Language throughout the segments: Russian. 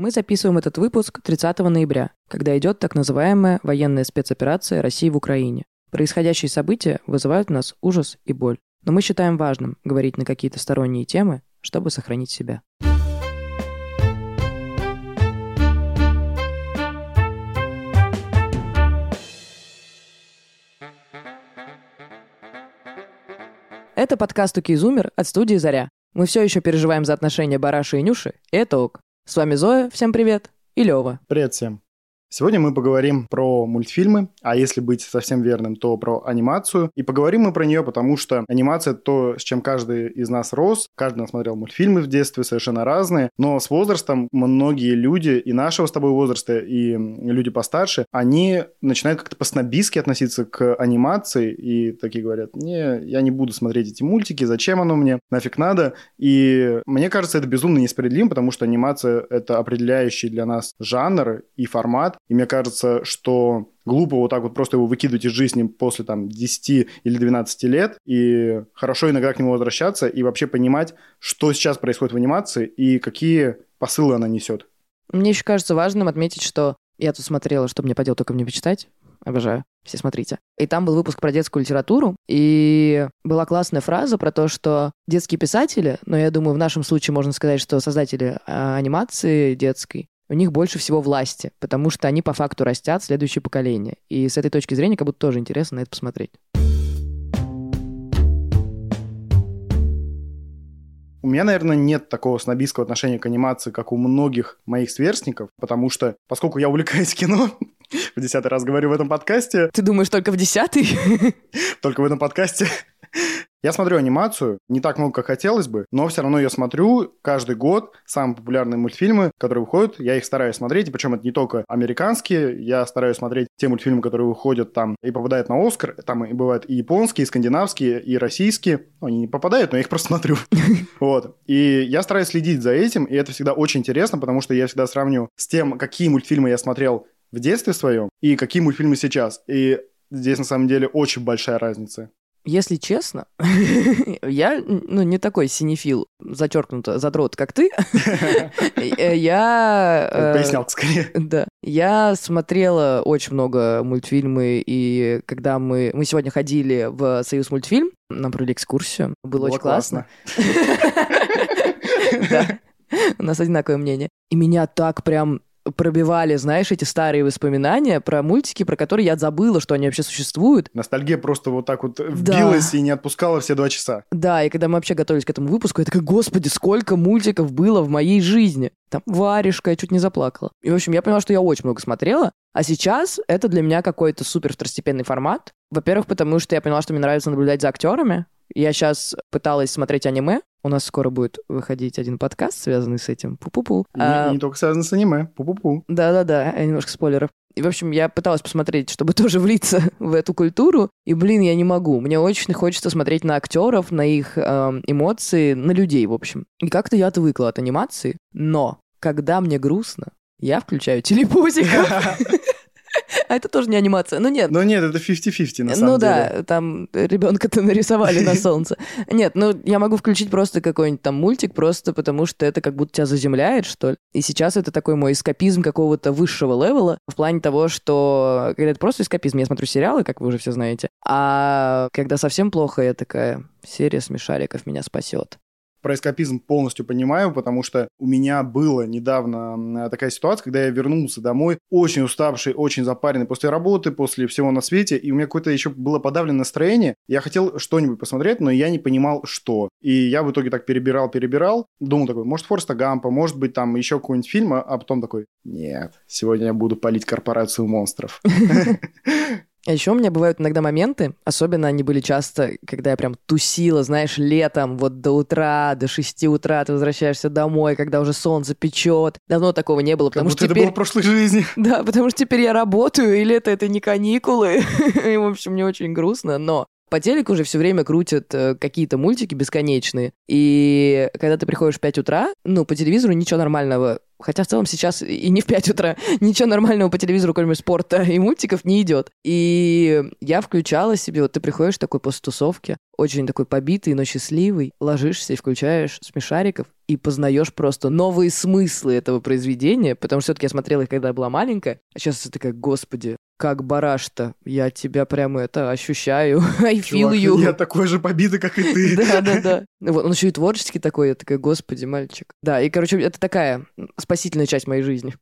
Мы записываем этот выпуск 30 ноября, когда идет так называемая военная спецоперация России в Украине. Происходящие события вызывают у нас ужас и боль. Но мы считаем важным говорить на какие-то сторонние темы, чтобы сохранить себя. Это подкаст «Укизумер» от студии «Заря». Мы все еще переживаем за отношения Бараши и Нюши, и это ок. С вами Зоя, всем привет, и Лева. Привет всем. Сегодня мы поговорим про мультфильмы, а если быть совсем верным, то про анимацию. И поговорим мы про нее, потому что анимация — то, с чем каждый из нас рос. Каждый смотрел мультфильмы в детстве, совершенно разные. Но с возрастом многие люди и нашего с тобой возраста, и люди постарше, они начинают как-то по-снобистски относиться к анимации и такие говорят, не, я не буду смотреть эти мультики, зачем оно мне, нафиг надо. И мне кажется, это безумно несправедливо, потому что анимация — это определяющий для нас жанр и формат, и мне кажется, что глупо вот так вот просто его выкидывать из жизни после там 10 или 12 лет, и хорошо иногда к нему возвращаться и вообще понимать, что сейчас происходит в анимации и какие посылы она несет. Мне еще кажется важным отметить, что я тут смотрела, чтобы мне поделать, только мне почитать. Обожаю. Все смотрите. И там был выпуск про детскую литературу, и была классная фраза про то, что детские писатели, но я думаю, в нашем случае можно сказать, что создатели а, анимации детской, у них больше всего власти, потому что они по факту растят следующее поколение. И с этой точки зрения как будто тоже интересно на это посмотреть. У меня, наверное, нет такого снобистского отношения к анимации, как у многих моих сверстников, потому что, поскольку я увлекаюсь кино, в десятый раз говорю в этом подкасте... Ты думаешь, только в десятый? Только в этом подкасте. Я смотрю анимацию, не так много, как хотелось бы, но все равно я смотрю каждый год самые популярные мультфильмы, которые выходят, я их стараюсь смотреть, и причем это не только американские, я стараюсь смотреть те мультфильмы, которые выходят там и попадают на Оскар, там и бывают и японские, и скандинавские, и российские, ну, они не попадают, но я их просто смотрю. Вот. И я стараюсь следить за этим, и это всегда очень интересно, потому что я всегда сравниваю с тем, какие мультфильмы я смотрел в детстве своем и какие мультфильмы сейчас. И здесь на самом деле очень большая разница. Если честно, я ну, не такой синефил, зачеркнуто задрот, как ты. Э, я... Э, Пояснял скорее. Да. Я смотрела очень много мультфильмы, и когда мы... Мы сегодня ходили в Союз мультфильм, нам провели экскурсию. Было, очень классно. У нас одинаковое мнение. И меня так прям пробивали, знаешь, эти старые воспоминания про мультики, про которые я забыла, что они вообще существуют. Ностальгия просто вот так вот вбилась да. и не отпускала все два часа. Да, и когда мы вообще готовились к этому выпуску, я такая, господи, сколько мультиков было в моей жизни. Там варежка, я чуть не заплакала. И, в общем, я поняла, что я очень много смотрела, а сейчас это для меня какой-то супер второстепенный формат. Во-первых, потому что я поняла, что мне нравится наблюдать за актерами. Я сейчас пыталась смотреть аниме, у нас скоро будет выходить один подкаст, связанный с этим. Пу-пу-пу. Не, а... не только связанный с аниме. Пу-пу-пу. Да-да-да, немножко спойлеров. И, в общем, я пыталась посмотреть, чтобы тоже влиться в эту культуру. И, блин, я не могу. Мне очень хочется смотреть на актеров, на их э, эмоции, на людей, в общем. И как-то я отвыкла от анимации. Но, когда мне грустно, я включаю телепузиков. А это тоже не анимация. Ну нет. Ну нет, это 50-50 на самом ну, деле. Ну да, там ребенка-то нарисовали на солнце. Нет, ну я могу включить просто какой-нибудь там мультик, просто потому что это как будто тебя заземляет, что ли. И сейчас это такой мой эскапизм какого-то высшего левела, в плане того, что когда это просто эскапизм, я смотрю сериалы, как вы уже все знаете, а когда совсем плохо, я такая, серия смешариков меня спасет про эскапизм полностью понимаю, потому что у меня была недавно такая ситуация, когда я вернулся домой, очень уставший, очень запаренный после работы, после всего на свете, и у меня какое-то еще было подавленное настроение. Я хотел что-нибудь посмотреть, но я не понимал, что. И я в итоге так перебирал, перебирал, думал такой, может, Форста Гампа, может быть, там еще какой-нибудь фильм, а потом такой, нет, сегодня я буду палить корпорацию монстров. А еще у меня бывают иногда моменты, особенно они были часто, когда я прям тусила, знаешь, летом, вот до утра, до 6 утра ты возвращаешься домой, когда уже солнце печет. Давно такого не было, потому как что теперь... это было в прошлой жизни. Да, потому что теперь я работаю, и лето — это не каникулы. И, в общем, мне очень грустно, но По телеку уже все время крутят э, какие-то мультики бесконечные. И когда ты приходишь в 5 утра, ну, по телевизору ничего нормального Хотя в целом сейчас и не в 5 утра ничего нормального по телевизору, кроме спорта и мультиков, не идет. И я включала себе, вот ты приходишь такой после тусовки, очень такой побитый, но счастливый, ложишься и включаешь смешариков, и познаешь просто новые смыслы этого произведения, потому что все-таки я смотрела их, когда я была маленькая, а сейчас ты такая, господи, как бараш-то, я тебя прямо это ощущаю, I feel you. Я такой же побитый, как и ты. Да-да-да. Вот, он еще и творческий такой, я такая, господи, мальчик. Да, и, короче, это такая спасительная часть моей жизни.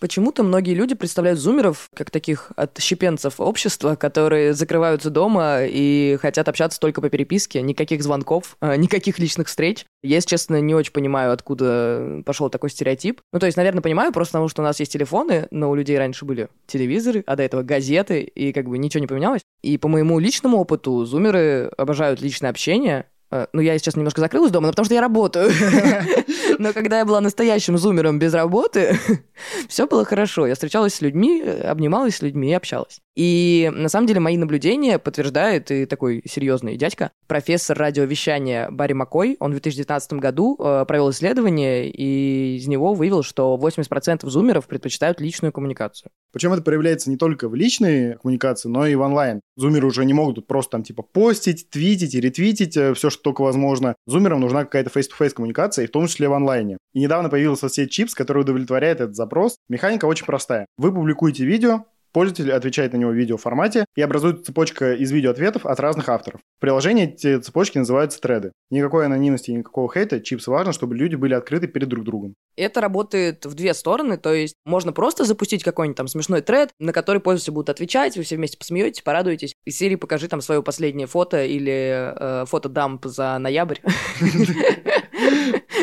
Почему-то многие люди представляют зумеров как таких отщепенцев общества, которые закрываются дома и хотят общаться только по переписке, никаких звонков, а, никаких личных встреч. Я, если честно, не очень понимаю, откуда пошел такой стереотип. Ну, то есть, наверное, понимаю, просто потому что у нас есть телефоны, но у людей раньше были телевизоры, а до этого газеты, и как бы ничего не поменялось. И по моему личному опыту, зумеры обожают личное общение, Э, ну, я сейчас немножко закрылась дома, но потому что я работаю. Но когда я была настоящим зумером без работы, все было хорошо. Я встречалась с людьми, обнималась с людьми и общалась. И на самом деле мои наблюдения подтверждает и такой серьезный дядька, профессор радиовещания Барри Маккой. Он в 2019 году э, провел исследование, и из него выявил, что 80% зумеров предпочитают личную коммуникацию. Причем это проявляется не только в личной коммуникации, но и в онлайн. Зумеры уже не могут тут просто там типа постить, твитить и ретвитить э, все, что только возможно. Зумерам нужна какая-то face-to-face коммуникация, и в том числе в онлайне. И недавно появился соцсеть Chips, который удовлетворяет этот запрос. Механика очень простая. Вы публикуете видео, Пользователь отвечает на него в видеоформате и образует цепочка из видеоответов от разных авторов. В приложении эти цепочки называются треды. Никакой анонимности и никакого хейта. Чипс важно, чтобы люди были открыты перед друг другом. Это работает в две стороны, то есть можно просто запустить какой-нибудь там смешной тред, на который пользователи будут отвечать, вы все вместе посмеетесь, порадуетесь. Из серии покажи там свое последнее фото или э, фото дамп за ноябрь,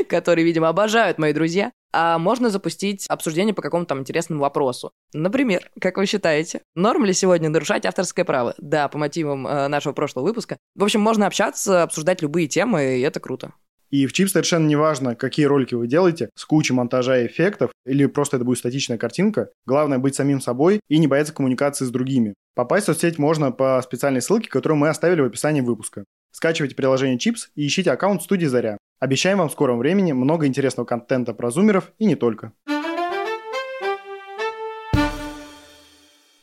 который, видимо, обожают мои друзья а можно запустить обсуждение по какому-то там интересному вопросу. Например, как вы считаете, норм ли сегодня нарушать авторское право? Да, по мотивам э, нашего прошлого выпуска. В общем, можно общаться, обсуждать любые темы, и это круто. И в чип совершенно не важно, какие ролики вы делаете, с кучей монтажа и эффектов, или просто это будет статичная картинка. Главное быть самим собой и не бояться коммуникации с другими. Попасть в соцсеть можно по специальной ссылке, которую мы оставили в описании выпуска. Скачивайте приложение Chips и ищите аккаунт студии Заря. Обещаем вам в скором времени много интересного контента про зумеров и не только.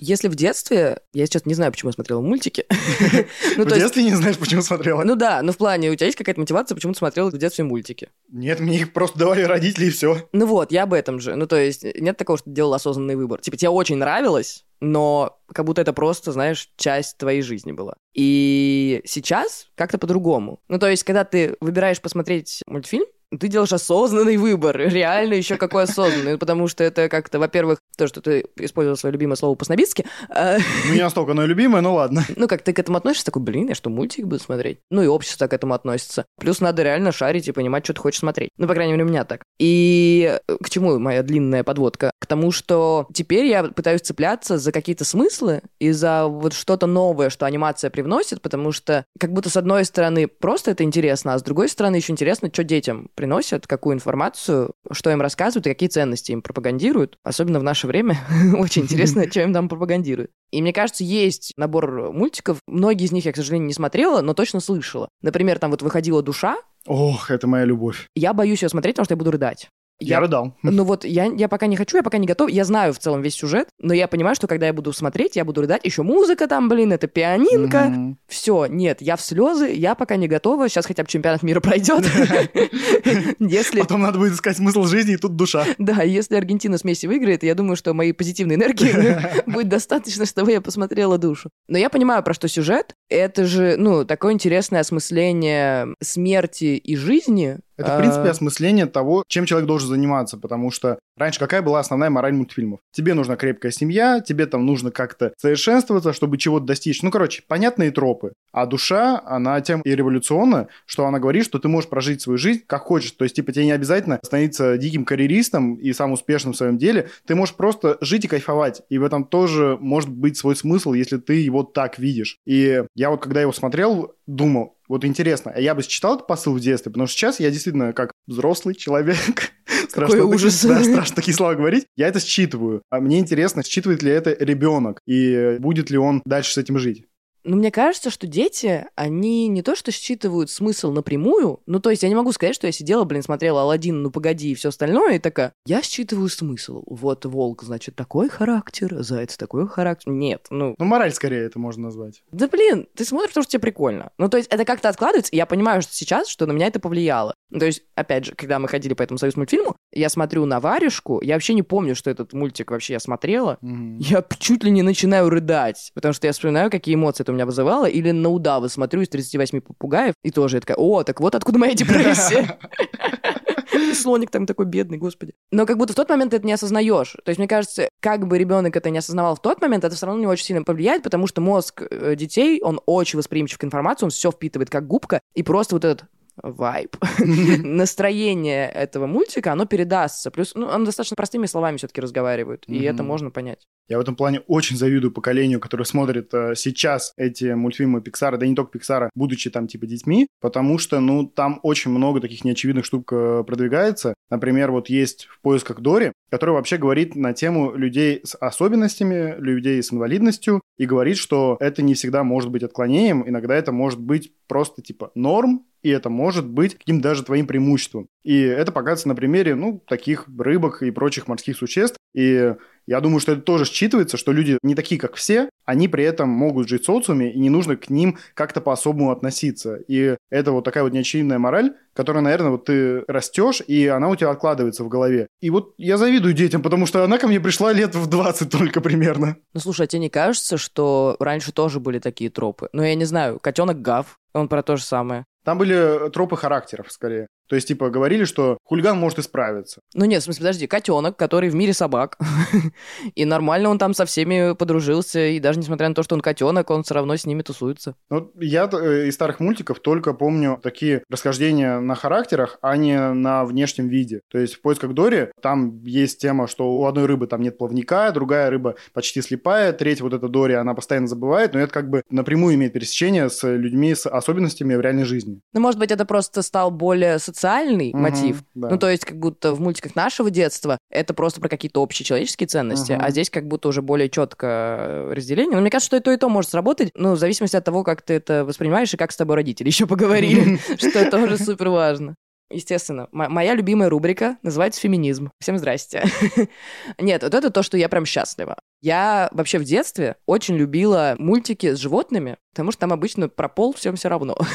Если в детстве, я сейчас не знаю, почему я смотрела мультики. ну, в детстве не знаешь, почему смотрела? Ну да, но в плане, у тебя есть какая-то мотивация, почему ты смотрела в детстве мультики? Нет, мне их просто давали родители и все. Ну вот, я об этом же. Ну то есть нет такого, что ты делал осознанный выбор. Типа тебе очень нравилось, но как будто это просто, знаешь, часть твоей жизни была. И сейчас как-то по-другому. Ну, то есть, когда ты выбираешь посмотреть мультфильм, ты делаешь осознанный выбор. Реально еще какой осознанный. Потому что это как-то, во-первых, то, что ты использовал свое любимое слово по-снобистски. А, ну, не настолько оно любимое, но ладно. Ну, как ты к этому относишься? Такой, блин, я что, мультик буду смотреть? Ну, и общество к этому относится. Плюс надо реально шарить и понимать, что ты хочешь смотреть. Ну, по крайней мере, у меня так. И к чему моя длинная подводка? К тому, что теперь я пытаюсь цепляться за какие-то смыслы и за вот что-то новое, что анимация привносит, потому что как будто с одной стороны просто это интересно, а с другой стороны еще интересно, что детям приносят, какую информацию, что им рассказывают и какие ценности им пропагандируют. Особенно в наше время очень интересно, что им там пропагандируют. И мне кажется, есть набор мультиков. Многие из них я, к сожалению, не смотрела, но точно слышала. Например, там вот выходила «Душа», Ох, это моя любовь. Я боюсь ее смотреть, потому что я буду рыдать. Я, я рыдал. Ну вот, я, я пока не хочу, я пока не готов. Я знаю в целом весь сюжет, но я понимаю, что когда я буду смотреть, я буду рыдать. Еще музыка там, блин, это пианинка. Mm-hmm. Все, нет, я в слезы, я пока не готова. Сейчас хотя бы чемпионат мира пройдет. Если... Потом надо будет искать смысл жизни, и тут душа. Да, если Аргентина с Месси выиграет, я думаю, что моей позитивной энергии будет достаточно, чтобы я посмотрела душу. Но я понимаю, про что сюжет. Это же, ну, такое интересное осмысление смерти и жизни, это, в принципе, а. осмысление того, чем человек должен заниматься, потому что раньше какая была основная мораль мультфильмов? Тебе нужна крепкая семья, тебе там нужно как-то совершенствоваться, чтобы чего-то достичь. Ну, короче, понятные тропы. А душа, она тем и революционна, что она говорит, что ты можешь прожить свою жизнь как хочешь. То есть, типа, тебе не обязательно становиться диким карьеристом и самым успешным в своем деле. Ты можешь просто жить и кайфовать. И в этом тоже может быть свой смысл, если ты его так видишь. И я вот, когда его смотрел, думал, вот интересно, а я бы считал этот посыл в детстве, потому что сейчас я действительно как взрослый человек Какой такие- ужас. да, страшно такие слова говорить. Я это считываю. А мне интересно, считывает ли это ребенок и будет ли он дальше с этим жить. Ну, мне кажется, что дети, они не то что считывают смысл напрямую, ну, то есть я не могу сказать, что я сидела, блин, смотрела «Аладдин», «Ну, погоди» и все остальное, и такая, я считываю смысл. Вот волк, значит, такой характер, заяц такой характер. Нет, ну, Ну, мораль скорее это можно назвать. да блин, ты смотришь, потому что тебе прикольно. Ну, то есть это как-то откладывается, и я понимаю, что сейчас, что на меня это повлияло. Ну, То есть, опять же, когда мы ходили по этому союз мультфильму, я смотрю на варежку, я вообще не помню, что этот мультик вообще я смотрела. Мгм. Я чуть ли не начинаю рыдать, потому что я вспоминаю, какие эмоции это у меня вызывало, или на удавы смотрю из 38 попугаев, и тоже я такая, о, так вот откуда моя депрессия. Слоник там такой бедный, господи. Но как будто в тот момент ты это не осознаешь. То есть, мне кажется, как бы ребенок это не осознавал в тот момент, это все равно не очень сильно повлияет, потому что мозг э, детей, он очень восприимчив к информации, он все впитывает как губка, и просто вот этот вайб, настроение этого мультика, оно передастся. Плюс, ну, он достаточно простыми словами все-таки разговаривает, и это можно понять. Я в этом плане очень завидую поколению, которое смотрит э, сейчас эти мультфильмы Пиксара, да и не только Пиксара, будучи там типа детьми, потому что, ну, там очень много таких неочевидных штук э, продвигается. Например, вот есть в поисках Дори, который вообще говорит на тему людей с особенностями, людей с инвалидностью, и говорит, что это не всегда может быть отклонением, иногда это может быть просто типа норм, и это может быть каким-то даже твоим преимуществом. И это показывается на примере, ну, таких рыбок и прочих морских существ. И я думаю, что это тоже считывается, что люди не такие, как все, они при этом могут жить в социуме, и не нужно к ним как-то по-особому относиться. И это вот такая вот неочевидная мораль, которая, наверное, вот ты растешь, и она у тебя откладывается в голове. И вот я завидую детям, потому что она ко мне пришла лет в 20 только примерно. Ну, слушай, а тебе не кажется, что раньше тоже были такие тропы? Ну, я не знаю, котенок Гав, он про то же самое. Там были тропы характеров, скорее. То есть, типа, говорили, что хулиган может исправиться. Ну нет, в смысле, подожди, котенок, который в мире собак. и нормально он там со всеми подружился, и даже несмотря на то, что он котенок, он все равно с ними тусуется. Ну, я э, из старых мультиков только помню такие расхождения на характерах, а не на внешнем виде. То есть в «Поисках Дори» там есть тема, что у одной рыбы там нет плавника, другая рыба почти слепая, третья вот эта Дори, она постоянно забывает, но это как бы напрямую имеет пересечение с людьми с особенностями в реальной жизни. Ну, может быть, это просто стал более социальный Мгм, мотив. да. Ну, то есть, как будто в мультиках нашего детства это просто про какие-то общие человеческие ценности, Ага. а здесь как будто уже более четкое разделение. Но мне кажется, что и то, и то может сработать, ну, в зависимости от того, как ты это воспринимаешь и как с тобой родители еще поговорили, что это тоже супер важно. Естественно, моя любимая рубрика называется «Феминизм». Всем здрасте. Нет, вот это то, что я прям счастлива. Я вообще в детстве очень любила мультики с животными, потому что там обычно про пол всем все равно.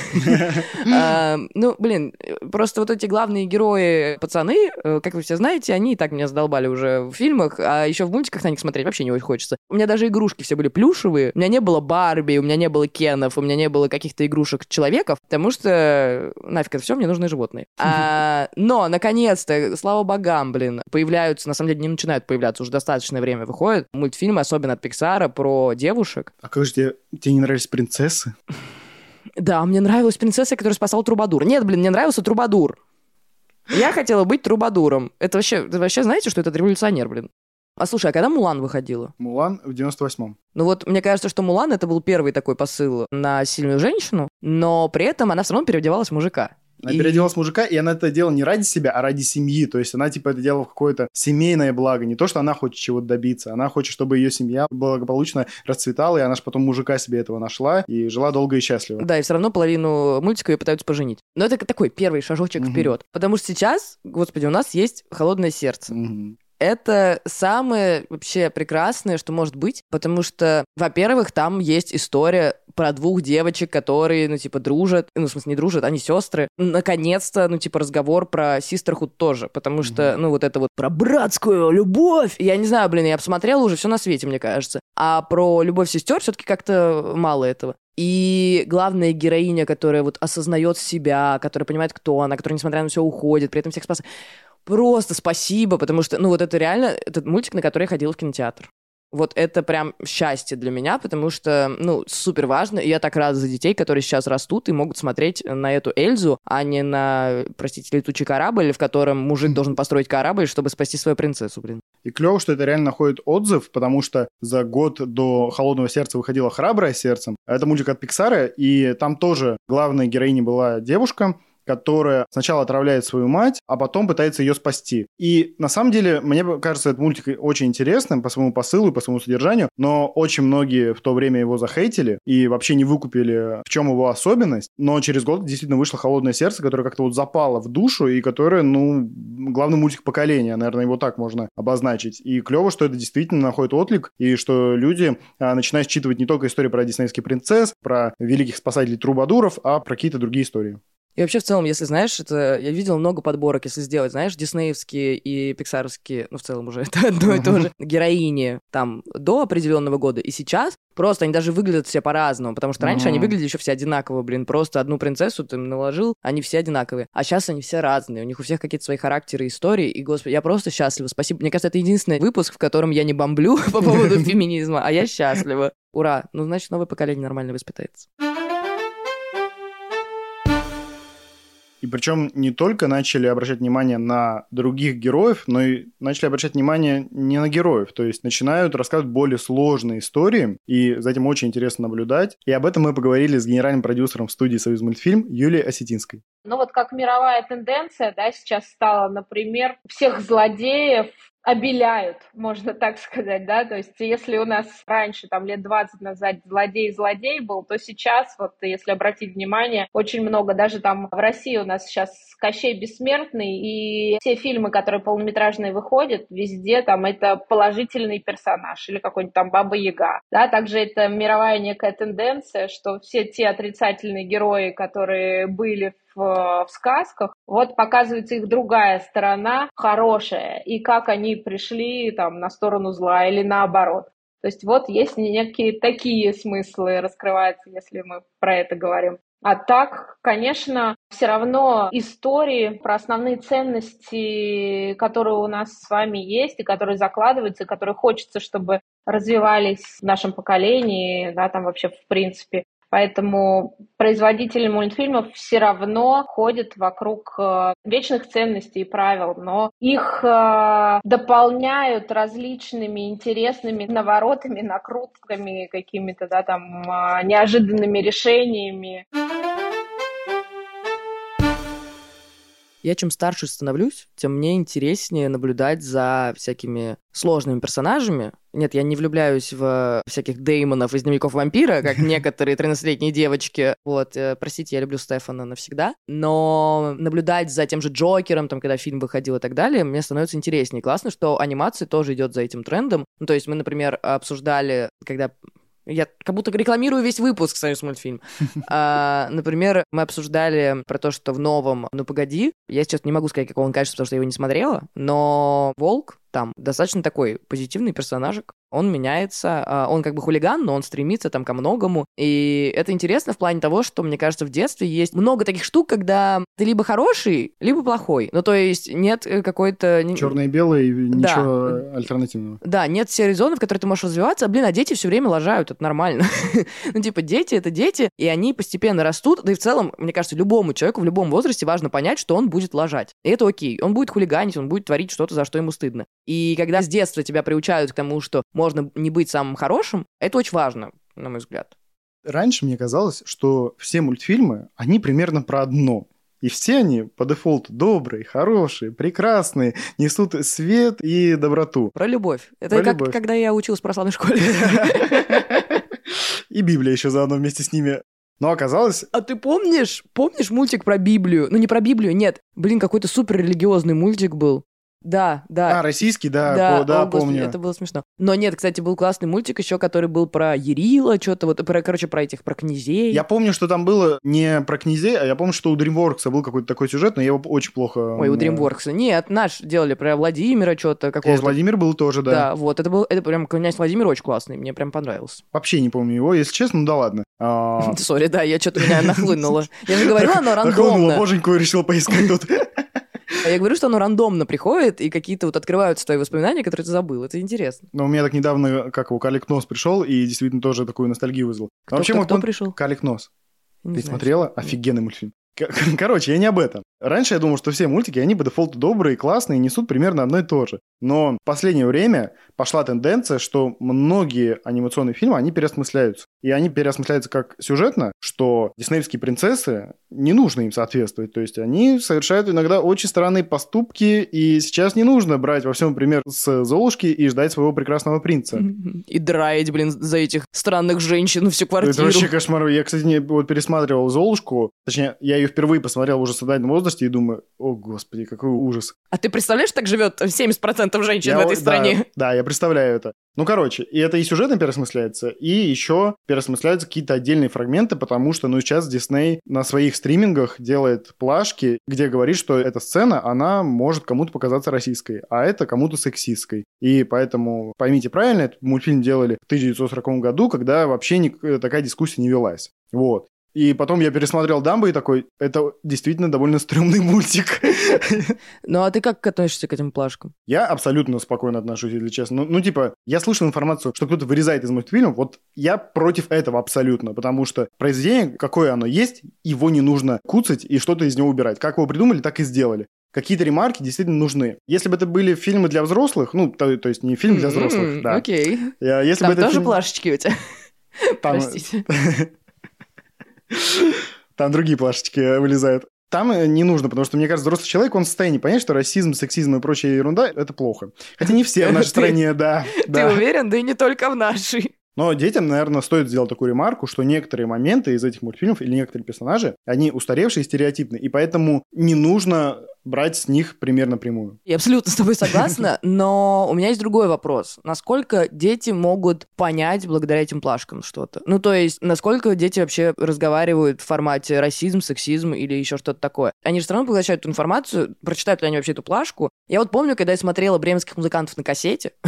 А, Ну, блин, просто вот эти главные герои, пацаны, э, как вы все знаете, они и так меня задолбали уже в фильмах, а еще в мультиках на них смотреть вообще не очень хочется. У меня даже игрушки все были плюшевые, у меня не было Барби, у меня не было Кенов, у меня не было каких-то игрушек-человеков, потому что нафиг это все, мне нужны животные. А, Но, наконец-то, слава богам, блин, появляются, на самом деле не начинают появляться, уже достаточное время выходят мультфильмы, особенно от Пиксара, про девушек, А как же тебе, тебе не нравились принцессы? Да, мне нравилась принцесса, которая спасала Трубадур. Нет, блин, мне нравился Трубадур. Я хотела быть Трубадуром. Это вообще, вы вообще знаете, что это революционер, блин? А слушай, а когда Мулан выходила? Мулан в 98-м. Ну вот, мне кажется, что Мулан это был первый такой посыл на сильную женщину, но при этом она все равно переодевалась в мужика. Она И- переоделась мужика, и она это делала не ради себя, а ради семьи. То есть она, типа, это делала в какое-то семейное благо. Не то, что она хочет чего-то добиться. Она хочет, чтобы ее семья благополучно расцветала, и она же потом мужика себе этого нашла и жила долго и счастливо. Да, и все равно половину мультика ее пытаются поженить. Но это такой первый шажочек Мгм. вперед. Потому что сейчас, господи, у нас есть холодное сердце. Мгм. Это самое вообще прекрасное, что может быть, потому что, во-первых, там есть история про двух девочек, которые, ну, типа, дружат, ну, в смысле, не дружат, они сестры. Наконец-то, ну, типа, разговор про sisterhood тоже, потому что, ну, вот это вот про братскую любовь. Я не знаю, блин, я посмотрела уже все на свете, мне кажется. А про любовь сестер все-таки как-то мало этого. И главная героиня, которая вот осознает себя, которая понимает, кто она, которая, несмотря на все, уходит, при этом всех спасает. Просто спасибо, потому что, ну, вот это реально этот мультик, на который я ходила в кинотеатр. Вот это прям счастье для меня, потому что, ну, супер важно. И я так рада за детей, которые сейчас растут и могут смотреть на эту Эльзу, а не на, простите, летучий корабль, в котором мужик должен построить корабль, чтобы спасти свою принцессу, блин. И клево, что это реально находит отзыв, потому что за год до «Холодного сердца» выходила «Храброе сердцем». Это мультик от Пиксара, и там тоже главной героиней была девушка, которая сначала отравляет свою мать, а потом пытается ее спасти. И на самом деле, мне кажется, этот мультик очень интересным по своему посылу и по своему содержанию, но очень многие в то время его захейтили и вообще не выкупили, в чем его особенность. Но через год действительно вышло «Холодное сердце», которое как-то вот запало в душу и которое, ну, главный мультик поколения, наверное, его так можно обозначить. И клево, что это действительно находит отклик, и что люди а, начинают считывать не только истории про диснейских принцесс, про великих спасателей Трубадуров, а про какие-то другие истории. И вообще, в целом, если знаешь, это я видел много подборок, если сделать, знаешь, диснеевские и пиксаровские, ну, в целом уже это одно и то же, героини там до определенного года и сейчас, просто они даже выглядят все по-разному, потому что раньше они выглядели еще все одинаково, блин, просто одну принцессу ты наложил, они все одинаковые, а сейчас они все разные, у них у всех какие-то свои характеры, истории, и, господи, я просто счастлива, спасибо. Мне кажется, это единственный выпуск, в котором я не бомблю по поводу феминизма, а я счастлива. Ура! Ну, значит, новое поколение нормально воспитается. И причем не только начали обращать внимание на других героев, но и начали обращать внимание не на героев. То есть начинают рассказывать более сложные истории, и за этим очень интересно наблюдать. И об этом мы поговорили с генеральным продюсером студии «Союз мультфильм» Юлией Осетинской. Ну вот как мировая тенденция, да, сейчас стала, например, всех злодеев обеляют, можно так сказать, да, то есть если у нас раньше, там, лет 20 назад злодей-злодей был, то сейчас, вот, если обратить внимание, очень много, даже там в России у нас сейчас Кощей Бессмертный, и все фильмы, которые полнометражные выходят, везде там это положительный персонаж или какой-нибудь там Баба Яга, да, также это мировая некая тенденция, что все те отрицательные герои, которые были в, в сказках, вот показывается их другая сторона, хорошая, и как они пришли там на сторону зла или наоборот. То есть вот есть некие такие смыслы раскрываются, если мы про это говорим. А так, конечно, все равно истории про основные ценности, которые у нас с вами есть, и которые закладываются, и которые хочется, чтобы развивались в нашем поколении, да, там вообще в принципе, Поэтому производители мультфильмов все равно ходят вокруг э, вечных ценностей и правил, но их э, дополняют различными интересными наворотами, накрутками, какими-то да, там э, неожиданными решениями. Я чем старше становлюсь, тем мне интереснее наблюдать за всякими сложными персонажами. Нет, я не влюбляюсь в всяких деймонов из дневников вампира, как некоторые 13-летние девочки. Вот, э, простите, я люблю Стефана навсегда. Но наблюдать за тем же Джокером, там, когда фильм выходил и так далее, мне становится интереснее. Классно, что анимация тоже идет за этим трендом. Ну, то есть мы, например, обсуждали, когда я как будто рекламирую весь выпуск «Союз мультфильм». А, например, мы обсуждали про то, что в новом «Ну, погоди», я сейчас не могу сказать, какого он качества, потому что я его не смотрела, но Волк там достаточно такой позитивный персонажик. Он меняется, а, он как бы хулиган, но он стремится там ко многому. И это интересно в плане того, что, мне кажется, в детстве есть много таких штук, когда ты либо хороший, либо плохой. Ну, то есть нет э, какой-то... Черное и белое, и ничего да. альтернативного. Да, нет серой зоны, в которой ты можешь развиваться. Блин, а дети все время лажают, это нормально. ну, типа, дети — это дети, и они постепенно растут. Да и в целом, мне кажется, любому человеку в любом возрасте важно понять, что он будет лажать. И это окей. Он будет хулиганить, он будет творить что-то, за что ему стыдно. И когда с детства тебя приучают к тому, что можно не быть самым хорошим, это очень важно, на мой взгляд. Раньше мне казалось, что все мультфильмы, они примерно про одно. И все они по дефолту добрые, хорошие, прекрасные, несут свет и доброту. Про любовь. Это про как любовь. когда я училась в православной школе. И Библия еще заодно вместе с ними. Но оказалось... А ты помнишь? Помнишь мультик про Библию? Ну, не про Библию, нет. Блин, какой-то супер религиозный мультик был. Да, да. А, российский, да, да, по, да о, помню. это было смешно. Но нет, кстати, был классный мультик еще, который был про Ерила, что-то вот, про, короче, про этих, про князей. Я помню, что там было не про князей, а я помню, что у DreamWorks был какой-то такой сюжет, но я его очень плохо... Ой, у DreamWorks. Нет, наш делали про Владимира что-то какого-то. Князь Владимир был тоже, да. Да, вот, это был, это прям князь Владимир очень классный, мне прям понравился. Вообще не помню его, если честно, ну да ладно. А, Сори, да, я что-то меня нахлынуло. Я же говорила, оно рандомно. Нахлынуло, боженьку решил поискать тут. А я говорю, что оно рандомно приходит, и какие-то вот открываются твои воспоминания, которые ты забыл. Это интересно. Но у меня так недавно, как его, Калик Нос пришел, и действительно тоже такую ностальгию вызвал. Кто, вообще, кто, кто пришел? Калик Нос. Не ты знаю, смотрела? Офигенный мультфильм. Короче, я не об этом. Раньше я думал, что все мультики, они по дефолту добрые, классные, несут примерно одно и то же. Но в последнее время пошла тенденция, что многие анимационные фильмы, они переосмысляются. И они переосмысляются как сюжетно, что диснеевские принцессы, не нужно им соответствовать. То есть они совершают иногда очень странные поступки, и сейчас не нужно брать во всем пример с Золушки и ждать своего прекрасного принца. И драить, блин, за этих странных женщин всю квартиру. Это вообще кошмар. Я, кстати, не, вот пересматривал Золушку, точнее, я ее впервые посмотрел уже в сознательном возрасте и думаю, о господи, какой ужас. А ты представляешь, так живет 70% женщин я, в этой да, стране? Да, я представляю это. Ну, короче, и это и сюжетно переосмысляется, и еще переосмысляются какие-то отдельные фрагменты, потому что, ну, сейчас Дисней на своих стримингах делает плашки, где говорит, что эта сцена, она может кому-то показаться российской, а это кому-то сексистской. И поэтому, поймите правильно, этот мультфильм делали в 1940 году, когда вообще ни, такая дискуссия не велась. Вот. И потом я пересмотрел Дамбо и такой, это действительно довольно стрёмный мультик. Ну, а ты как относишься к этим плашкам? Я абсолютно спокойно отношусь, если честно. Ну, ну типа, я слышал информацию, что кто-то вырезает из мультфильма, вот я против этого абсолютно, потому что произведение, какое оно есть, его не нужно куцать и что-то из него убирать. Как его придумали, так и сделали какие-то ремарки действительно нужны. Если бы это были фильмы для взрослых, ну, то, то есть не фильм для взрослых, mm-hmm, да. Окей. Okay. Если Там бы это тоже фильм... плашечки у тебя? Там... Простите. Там другие плашечки вылезают. Там э, не нужно, потому что, мне кажется, взрослый человек, он в состоянии понять, что расизм, сексизм и прочая ерунда – это плохо. Хотя не все в нашей стране, да. Ты уверен? Да и не только в нашей. Но детям, наверное, стоит сделать такую ремарку, что некоторые моменты из этих мультфильмов или некоторые персонажи, они устаревшие и стереотипные, и поэтому не нужно брать с них пример напрямую. Я абсолютно с тобой согласна, но у меня есть другой вопрос. Насколько дети могут понять благодаря этим плашкам что-то? Ну, то есть, насколько дети вообще разговаривают в формате расизм, сексизм или еще что-то такое? Они же все равно поглощают эту информацию, прочитают ли они вообще эту плашку. Я вот помню, когда я смотрела бременских музыкантов на кассете,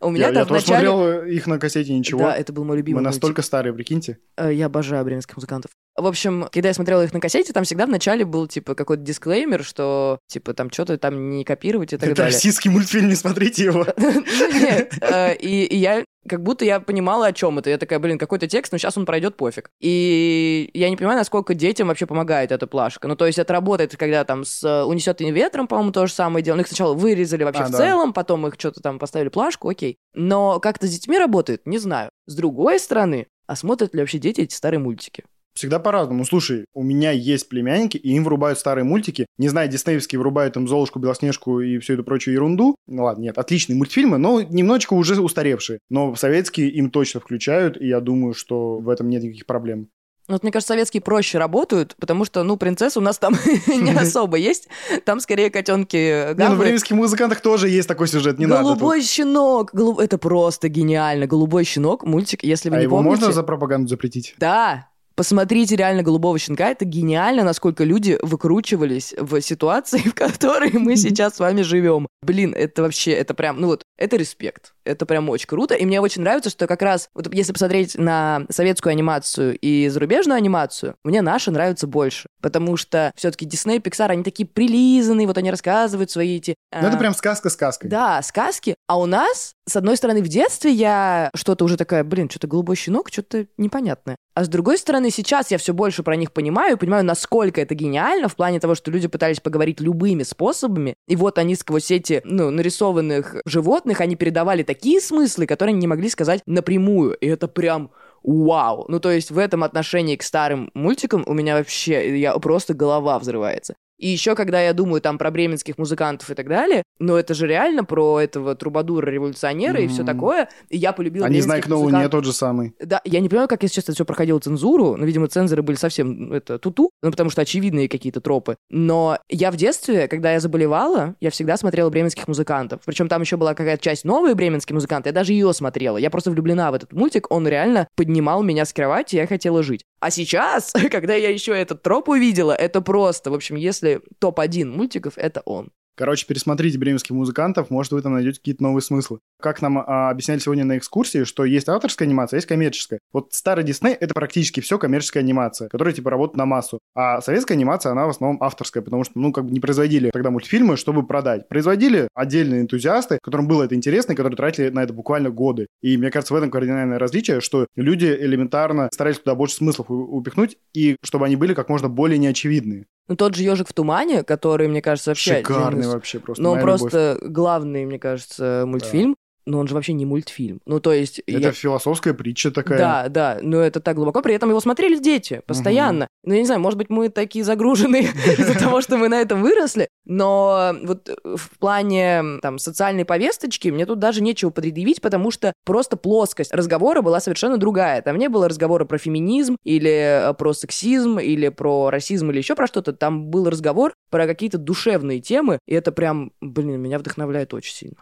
у меня там вначале... Я смотрел их на кассете, ничего. Да, это был мой любимый Мы настолько старые, прикиньте. Э, я обожаю бременских музыкантов. В общем, когда я смотрела их на кассете, там всегда в начале был, типа, какой-то дисклеймер, что, типа, там что-то там не копировать и так Это далее. Это российский мультфильм, не смотрите его. Ну, нет. Э, и я как будто я понимала, о чем это. Я такая, блин, какой-то текст, но сейчас он пройдет, пофиг. И я не понимаю, насколько детям вообще помогает эта плашка. Ну, то есть это работает, когда там с э, «Унесет и ветром», по-моему, то же самое дело. Ну, их сначала вырезали вообще а, в да. целом, потом их что-то там поставили плашку, окей. Но как это с детьми работает, не знаю. С другой стороны, а смотрят ли вообще дети эти старые мультики? Всегда по-разному. Слушай, у меня есть племянники, и им врубают старые мультики. Не знаю, диснеевские врубают им Золушку, Белоснежку и всю эту прочую ерунду. Ну ладно, нет, отличные мультфильмы, но немножечко уже устаревшие. Но советские им точно включают, и я думаю, что в этом нет никаких проблем. Ну, вот, мне кажется, советские проще работают, потому что, ну, принцесс у нас там не особо есть. Там скорее котенки Не, ну, в бременских музыкантах тоже есть такой сюжет, не надо Голубой щенок! Это просто гениально. Голубой щенок, мультик, если вы а не его помните. можно за пропаганду запретить? Да, Посмотрите реально «Голубого щенка». Это гениально, насколько люди выкручивались в ситуации, в которой мы сейчас с вами живем. Блин, это вообще, это прям, ну вот, это респект. Это прям очень круто. И мне очень нравится, что как раз, вот если посмотреть на советскую анимацию и зарубежную анимацию, мне наша нравится больше. Потому что все-таки Дисней и Pixar, они такие прилизанные, вот они рассказывают свои эти... Ну, это прям сказка сказкой. Да, сказки. А у нас, с одной стороны, в детстве я что-то уже такая, блин, что-то голубой щенок, что-то непонятное. А с другой стороны, сейчас я все больше про них понимаю и понимаю, насколько это гениально в плане того, что люди пытались поговорить любыми способами, и вот они сквозь эти, ну, нарисованных животных, они передавали такие смыслы, которые не могли сказать напрямую, и это прям вау. Ну, то есть в этом отношении к старым мультикам у меня вообще, я просто голова взрывается. И еще, когда я думаю там про бременских музыкантов и так далее, ну это же реально про этого трубадура, революционера mm-hmm. и все такое. И я полюбила А не знаю, Кноу не тот же самый. Да, я не понимаю, как, если честно, все проходило цензуру. Ну, видимо, цензоры были совсем это туту, ну, потому что очевидные какие-то тропы. Но я в детстве, когда я заболевала, я всегда смотрела бременских музыкантов. Причем там еще была какая-то часть новые бременские музыканты, я даже ее смотрела. Я просто влюблена в этот мультик, он реально поднимал меня с кровати, я хотела жить. А сейчас, когда я еще этот троп увидела, это просто, в общем, если топ-1 мультиков, это он. Короче, пересмотрите «Бременских музыкантов», может, вы там найдете какие-то новые смыслы. Как нам а, объясняли сегодня на экскурсии, что есть авторская анимация, а есть коммерческая. Вот старый Дисней — это практически все коммерческая анимация, которая, типа, работает на массу. А советская анимация, она в основном авторская, потому что, ну, как бы не производили тогда мультфильмы, чтобы продать. Производили отдельные энтузиасты, которым было это интересно, и которые тратили на это буквально годы. И мне кажется, в этом кардинальное различие, что люди элементарно старались туда больше смыслов упихнуть, и чтобы они были как можно более неочевидные. Ну, тот же ежик в тумане, который, мне кажется, вообще... Шикарный один из- вообще просто. Ну, просто главный, мне кажется, мультфильм. Но он же вообще не мультфильм. Ну, то есть... любовь. я- Это философская притча такая. Да, да, но это так глубоко. При этом его смотрели дети постоянно. Ну, я не знаю, может быть, мы такие загруженные из-за того, что мы на этом выросли, но вот в плане там социальной повесточки мне тут даже нечего предъявить, потому что просто плоскость разговора была совершенно другая. Там не было разговора про феминизм или э, про сексизм или про расизм или еще про что-то. Там был разговор про какие-то душевные темы, и это прям, блин, меня вдохновляет очень сильно.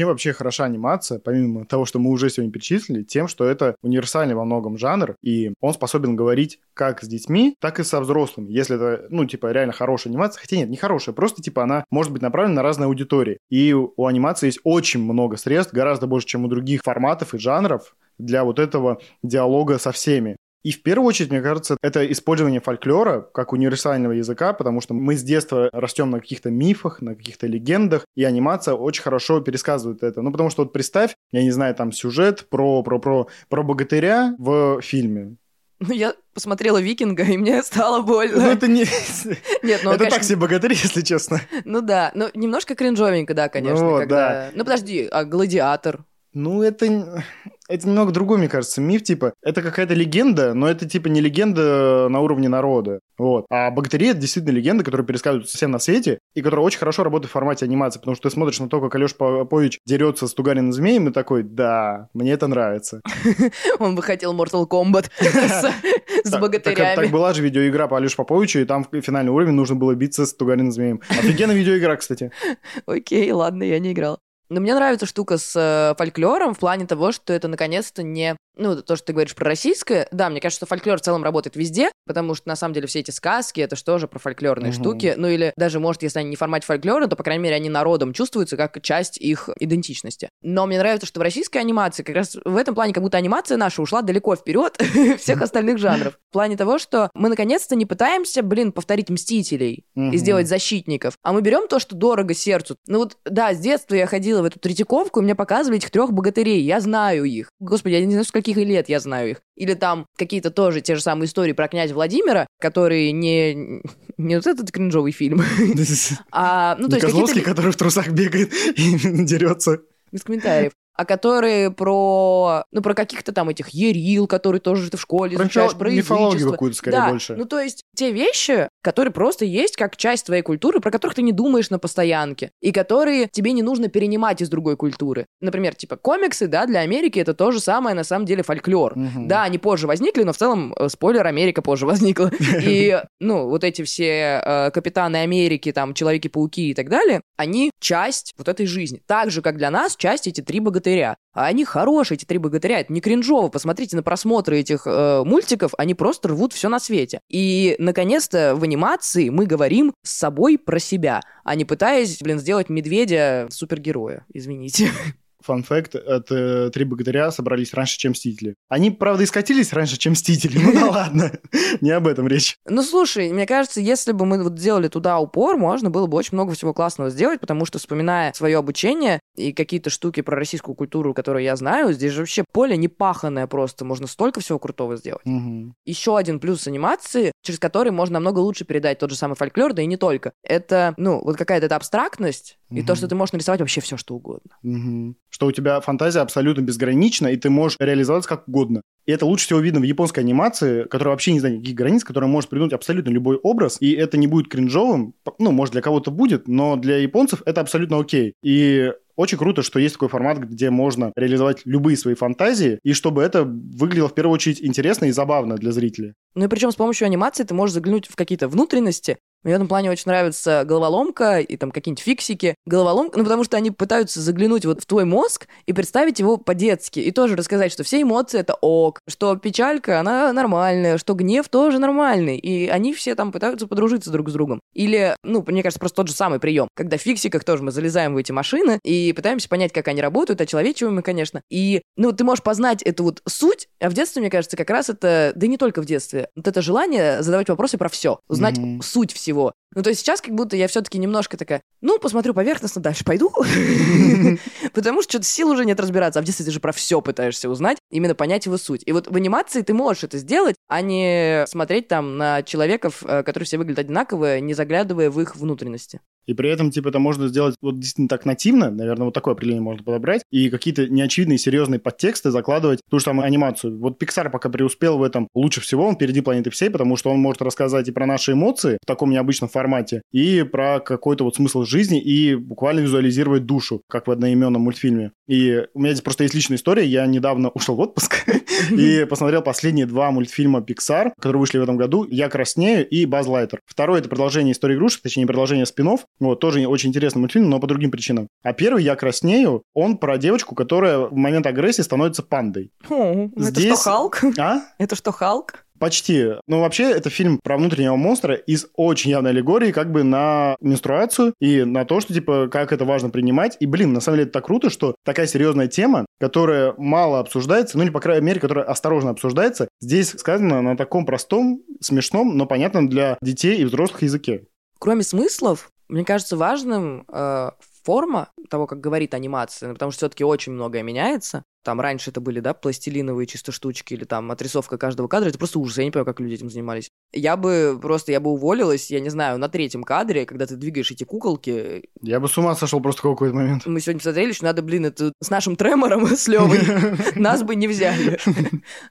Чем вообще хороша анимация, помимо того, что мы уже сегодня перечислили, тем, что это универсальный во многом жанр, и он способен говорить как с детьми, так и со взрослыми. Если это, ну, типа, реально хорошая анимация, хотя нет, не хорошая, просто, типа, она может быть направлена на разные аудитории. И у анимации есть очень много средств, гораздо больше, чем у других форматов и жанров для вот этого диалога со всеми. И в первую очередь, мне кажется, это использование фольклора как универсального языка, потому что мы с детства растем на каких-то мифах, на каких-то легендах, и анимация очень хорошо пересказывает это. Ну, потому что вот представь, я не знаю, там сюжет про, про, про, про богатыря в фильме. Ну, я посмотрела «Викинга», и мне стало Ну, больно. это не... Нет, ну, это конечно, так себе богатырь, если честно. Ну да, ну немножко кринжовенько, да, конечно, Ну когда... Ну подожди, а «Гладиатор»? Ну, это, это немного другой, мне кажется, миф, типа, это какая-то легенда, но это, типа, не легенда на уровне народа, вот. А богатыри — это действительно легенда, которая пересказывают всем на свете, и которая очень хорошо работает в формате анимации, потому что ты смотришь на то, как Алёш Попович дерется с Тугариным змеем, и такой, да, мне это нравится. Он бы хотел Mortal Kombat с богатырями. так была же видеоигра по Алёше Поповичу, и там в финальный уровень нужно было биться с Тугариным змеем. Офигенная видеоигра, кстати. Окей, ладно, я не играл. Но мне нравится штука с э, фольклором в плане того, что это наконец-то не... Ну, то, что ты говоришь про российское. Да, мне кажется, что фольклор в целом работает везде, потому что, на самом деле, все эти сказки, это же тоже про фольклорные Мгм. штуки. Ну, или даже, может, если они не в формате фольклора, то, по крайней мере, они народом чувствуются как часть их идентичности. Но мне нравится, что в российской анимации как раз в этом плане как будто анимация наша ушла далеко вперед всех остальных жанров. В плане того, что мы наконец-то не пытаемся, блин, повторить «Мстителей», и сделать защитников. А мы берем то, что дорого сердцу. Ну вот, да, с детства я ходила в эту Третьяковку, и мне показывали этих трех богатырей. Я знаю их. Господи, я не знаю, с каких лет я знаю их. Или там какие-то тоже те же самые истории про князя Владимира, которые не, не вот этот кринжовый фильм, а, ну, то есть Козловский, который в трусах бегает и дерется. Без комментариев. А которые про, ну, про каких-то там этих ерил, которые тоже ты в школе Про изучаешь, про мифологию какую-то, скорее, да, больше. ну то есть те вещи, которые просто есть как часть твоей культуры, про которых ты не думаешь на постоянке, и которые тебе не нужно перенимать из другой культуры. Например, типа комиксы, да, для Америки это то же самое на самом деле фольклор. Мгм. Да, они позже возникли, но в целом, э, спойлер, Америка позже возникла. И, ну, вот эти все э, Капитаны Америки, там, Человеки-пауки и так далее, они часть вот этой жизни. Так же, как для нас, часть эти три богатыря. А они хорошие, эти три богатыря, это не кринжово. Посмотрите на просмотры этих э, мультиков, они просто рвут все на свете. И, наконец-то, в анимации мы говорим с собой про себя, а не пытаясь, блин, сделать медведя супергероя. Извините. Фан-факт, это «Три богатыря» собрались раньше, чем «Мстители». Они, правда, и скатились раньше, чем «Мстители». Ну да ладно, не об этом речь. Ну, слушай, мне кажется, если бы мы вот делали туда упор, можно было бы очень много всего классного сделать, потому что, вспоминая свое обучение и какие-то штуки про российскую культуру, которые я знаю, здесь же вообще поле не паханное просто, можно столько всего крутого сделать. Мгм. Еще один плюс анимации, через который можно намного лучше передать тот же самый фольклор, да и не только. Это, ну, вот какая-то абстрактность, и то, что ты можешь нарисовать вообще все, что угодно. Мгм. Что у тебя фантазия абсолютно безгранична, и ты можешь реализоваться как угодно. И это лучше всего видно в японской анимации, которая вообще не знает никаких границ, которая может придумать абсолютно любой образ, и это не будет кринжовым. Ну, может, для кого-то будет, но для японцев это абсолютно окей. И очень круто, что есть такой формат, где можно реализовать любые свои фантазии, и чтобы это выглядело в первую очередь интересно и забавно для зрителя. Ну и причем с помощью анимации ты можешь заглянуть в какие-то внутренности. Мне в этом плане очень нравится головоломка и там какие-нибудь фиксики. Головоломка, ну потому что они пытаются заглянуть вот в твой мозг и представить его по-детски. И тоже рассказать, что все эмоции — это ок, что печалька, она нормальная, что гнев тоже нормальный. И они все там пытаются подружиться друг с другом. Или, ну, мне кажется, просто тот же самый прием. Когда в фиксиках тоже мы залезаем в эти машины и пытаемся понять, как они работают, очеловечиваем их, конечно. И, ну, ты можешь познать эту вот суть, а в детстве, мне кажется, как раз это, да и не только в детстве, вот это желание задавать вопросы про все, узнать Мгм. суть всего всего. Ну, то есть сейчас как будто я все-таки немножко такая, ну, посмотрю поверхностно, дальше пойду. Потому что что-то сил уже нет разбираться. А в детстве ты же про все пытаешься узнать, именно понять его суть. И вот в анимации ты можешь это сделать, а не смотреть там на человеков, э, которые все выглядят одинаково, не заглядывая в их внутренности. И при этом, типа, это можно сделать вот действительно так нативно, наверное, вот такое определение можно подобрать, и какие-то неочевидные серьезные подтексты закладывать ту же самую анимацию. Вот Pixar пока преуспел в этом лучше всего, он впереди планеты всей, потому что он может рассказать и про наши эмоции в таком необычном формате, и про какой-то вот смысл жизни, и буквально визуализировать душу, как в одноименном мультфильме. И у меня здесь просто есть личная история. Я недавно ушел в отпуск и посмотрел последние два мультфильма Pixar, которые вышли в этом году. «Я краснею» и «Баз Лайтер». Второй — это продолжение истории игрушек, точнее, продолжение спинов. Вот, тоже очень интересный мультфильм, но по другим причинам. А первый «Я краснею», он про девочку, которая в момент агрессии становится пандой. Это что, Халк? А? Это что, Халк? Почти. Ну, вообще, это фильм про внутреннего монстра из очень явной аллегории как бы на менструацию и на то, что, типа, как это важно принимать. И, блин, на самом деле это так круто, что такая серьезная тема, которая мало обсуждается, ну, или, по крайней мере, которая осторожно обсуждается, здесь сказано на таком простом, смешном, но понятном для детей и взрослых языке. Кроме смыслов, мне кажется важным э, форма того, как говорит анимация, ну, потому что все-таки очень многое меняется. Там раньше это были, да, пластилиновые чисто штучки или там отрисовка каждого кадра. Это просто ужас. Я не понимаю, как люди этим занимались. Я бы просто, я бы уволилась, я не знаю, на третьем кадре, когда ты двигаешь эти куколки. Я бы с ума сошел просто в какой-то момент. Мы сегодня смотрели, что надо, блин, это с нашим тремором, с Левой, нас бы не взяли.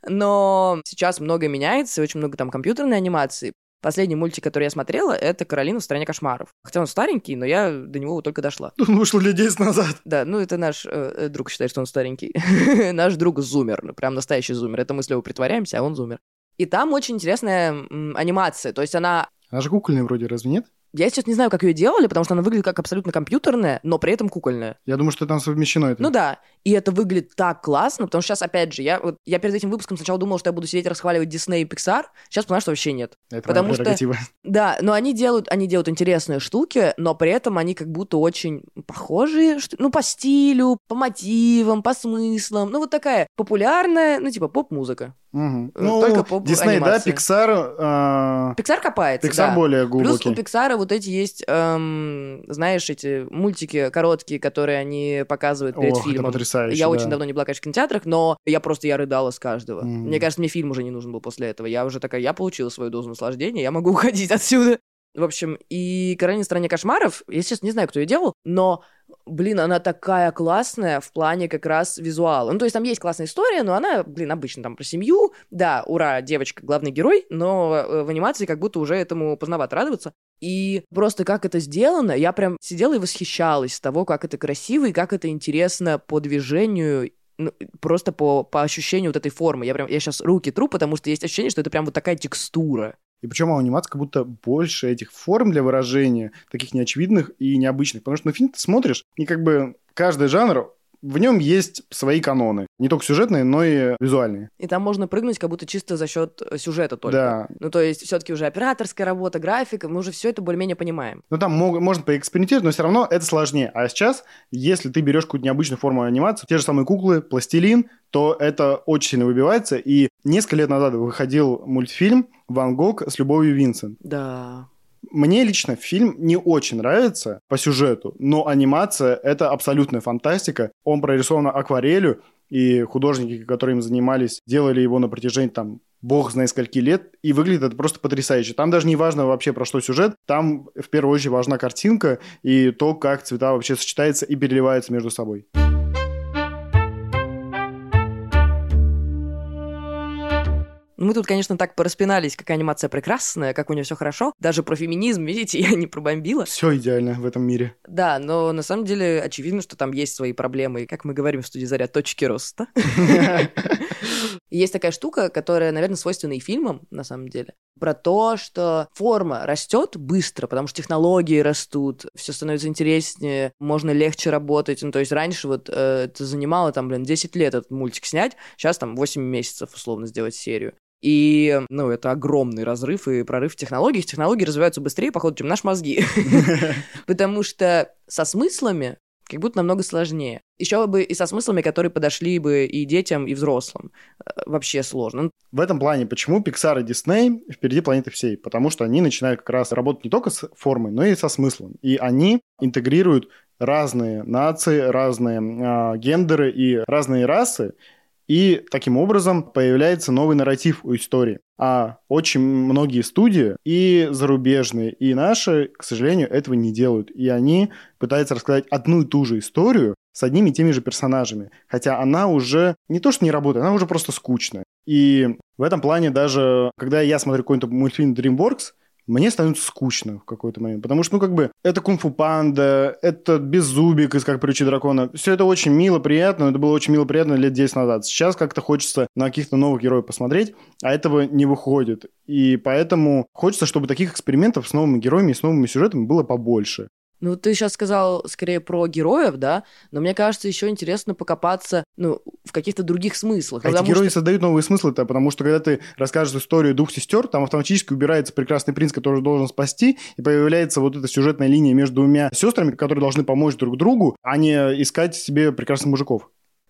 Но сейчас многое меняется, очень много там компьютерной анимации. Последний мультик, который я смотрела, это «Каролина в стране кошмаров». Хотя он старенький, но я до него только дошла. Он вышел лет 10 назад. Да, ну это наш э, э, друг считает, что он старенький. наш друг зумер, ну прям настоящий зумер. Это мы с Левой притворяемся, а он зумер. И там очень интересная м, анимация. То есть она... Она же кукольная вроде, разве нет? Я сейчас не знаю, как ее делали, потому что она выглядит как абсолютно компьютерная, но при этом кукольная. Я думаю, что там совмещено это. Ну да, и это выглядит так классно, потому что сейчас, опять же, я, вот, я перед этим выпуском сначала думал, что я буду сидеть расхваливать Disney и Pixar, сейчас понимаю, что вообще нет. Это потому что... Да, но они делают, они делают интересные штуки, но при этом они как будто очень похожие, что, ну, по стилю, по мотивам, по смыслам. Ну, вот такая популярная, ну, типа, поп-музыка. Угу. Ну, Только поп Дисней, да, Pixar... Э... Pixar копается, Pixar да. более глубокий. Плюс у Pixar вот эти есть, эм, знаешь, эти мультики короткие, которые они показывают перед Ох, фильмом. Это потрясающе, я да. очень давно не была, конечно, в кинотеатрах, но я просто, я рыдала с каждого. Mm. Мне кажется, мне фильм уже не нужен был после этого. Я уже такая, я получила свою дозу наслаждения, я могу уходить отсюда. В общем, и «Каролина в стране кошмаров», я сейчас не знаю, кто ее делал, но блин, она такая классная в плане как раз визуала. Ну, то есть там есть классная история, но она, блин, обычно там про семью. Да, ура, девочка главный герой, но э, в анимации как будто уже этому поздновато радоваться. И просто как это сделано, я прям сидела и восхищалась того, как это красиво и как это интересно по движению ну, просто по, по ощущению вот этой формы. Я прям, я сейчас руки тру, потому что есть ощущение, что это прям вот такая текстура. И причем у анимации как будто больше этих форм для выражения, таких неочевидных и необычных. Потому что на фильм ты смотришь, и как бы каждый жанр в нем есть свои каноны. Не только сюжетные, но и визуальные. И там можно прыгнуть как будто чисто за счет э, сюжета только. Да. Ну, то есть все-таки уже операторская работа, графика, мы уже все это более-менее понимаем. Ну, там мог, можно поэкспериментировать, но все равно это сложнее. А сейчас, если ты берешь какую-то необычную форму анимации, те же самые куклы, пластилин, то это очень сильно выбивается. И несколько лет назад выходил мультфильм «Ван Гог с любовью Винсент». Да. Мне лично фильм не очень нравится по сюжету, но анимация — это абсолютная фантастика. Он прорисован акварелью, и художники, которые им занимались, делали его на протяжении там бог знает скольки лет, и выглядит это просто потрясающе. Там даже не важно вообще про что сюжет, там в первую очередь важна картинка и то, как цвета вообще сочетаются и переливаются между собой. Мы тут, конечно, так пораспинались, какая анимация прекрасная, как у нее все хорошо. Даже про феминизм, видите, я не пробомбила. Все идеально в этом мире. Да, но на самом деле очевидно, что там есть свои проблемы. Как мы говорим в студии Заря, точки роста. Есть такая штука, которая, наверное, свойственна и фильмам, на самом деле, про то, что форма растет быстро, потому что технологии растут, все становится интереснее, можно легче работать. Ну, то есть раньше вот э, это занимало там, блин, 10 лет этот мультик снять, сейчас там 8 месяцев условно сделать серию. И, ну, это огромный разрыв и прорыв в технологиях. Технологии развиваются быстрее, походу, чем наши мозги. Потому что со смыслами как будто намного сложнее. Еще бы и со смыслами, которые подошли бы и детям, и взрослым. Э, вообще сложно. В этом плане, почему Pixar и Disney впереди планеты всей? Потому что они начинают как раз работать не только с формой, но и со смыслом. И они интегрируют разные нации, разные э, гендеры и разные расы, и таким образом появляется новый нарратив у истории. А очень многие студии, и зарубежные, и наши, к сожалению, этого не делают. И они пытаются рассказать одну и ту же историю с одними и теми же персонажами. Хотя она уже не то, что не работает, она уже просто скучная. И в этом плане даже, когда я смотрю какой-нибудь мультфильм DreamWorks, мне становится скучно в какой-то момент. Потому что, ну, как бы, это кунг-фу панда, это беззубик из «Как приручить дракона». Все это очень мило, приятно, это было очень мило, приятно лет 10 назад. Сейчас как-то хочется на каких-то новых героев посмотреть, а этого не выходит. И поэтому хочется, чтобы таких экспериментов с новыми героями и с новыми сюжетами было побольше. Ну, ты сейчас сказал скорее про героев, да, но мне кажется, еще интересно покопаться, ну, в каких-то других смыслах. А эти герои что... создают новые смыслы-то, потому что когда ты расскажешь историю двух сестер, там автоматически убирается прекрасный принц, который должен спасти, и появляется вот эта сюжетная линия между двумя сестрами, которые должны помочь друг другу, а не искать себе прекрасных мужиков.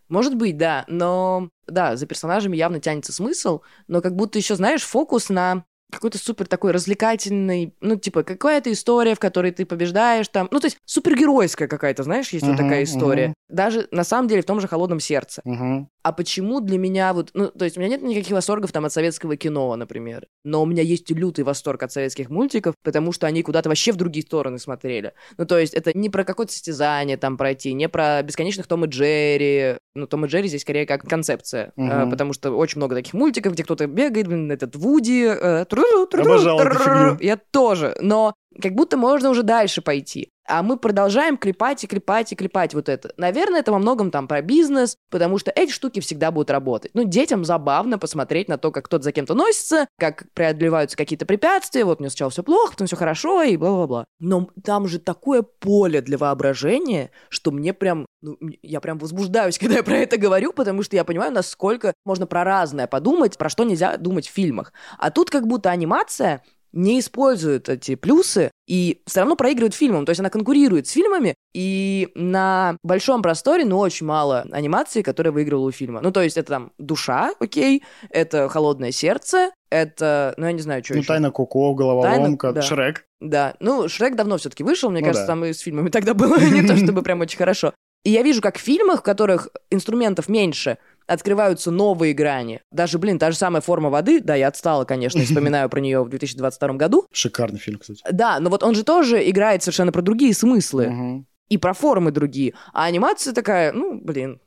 Может быть, да, но да, за персонажами явно тянется смысл, но как будто еще, знаешь, фокус на какой-то супер такой развлекательный, ну, типа, какая-то история, в которой ты побеждаешь там. Ну, то есть супергеройская какая-то, знаешь, есть uh-huh, вот такая история. Uh-huh. Даже, на самом деле, в том же «Холодном сердце». Uh-huh. А почему для меня вот... Ну, то есть у меня нет никаких восторгов там от советского кино, например. Но у меня есть лютый восторг от советских мультиков, потому что они куда-то вообще в другие стороны смотрели. Ну, то есть это не про какое-то состязание там пройти, не про бесконечных Том и Джерри. Ну, Том и Джерри здесь скорее как концепция. Uh-huh. Э, потому что очень много таких мультиков, где кто-то бегает, блин, этот Вуди... Э, Обожал эту фигню. Я тоже. Но как будто можно уже дальше пойти. А мы продолжаем клепать и клепать и клепать вот это. Наверное, это во многом там про бизнес, потому что эти штуки всегда будут работать. Ну, детям забавно посмотреть на то, как кто-то за кем-то носится, как преодолеваются какие-то препятствия, вот мне сначала все плохо, потом все хорошо и бла-бла-бла. Но там же такое поле для воображения, что мне прям, ну, я прям возбуждаюсь, когда я про это говорю, потому что я понимаю, насколько можно про разное подумать, про что нельзя думать в фильмах. А тут как будто анимация не использует эти плюсы и все равно проигрывает фильмом. То есть она конкурирует с фильмами, и на большом просторе, ну, очень мало анимации, которая выигрывала у фильма. Ну, то есть это там «Душа», окей, это «Холодное сердце», это, ну, я не знаю, что ну, еще. «Тайна Коко», «Головоломка», Тайна, да. «Шрек». Да, ну, «Шрек» давно все-таки вышел, мне ну, кажется, да. там и с фильмами тогда было не то чтобы прям очень хорошо. И я вижу, как в фильмах, в которых инструментов меньше, открываются новые грани. Даже, блин, та же самая форма воды, да, я отстала, конечно, вспоминаю про нее в 2022 году. Шикарный фильм, кстати. Да, но вот он же тоже играет совершенно про другие смыслы. И про формы другие. А анимация такая, ну, блин,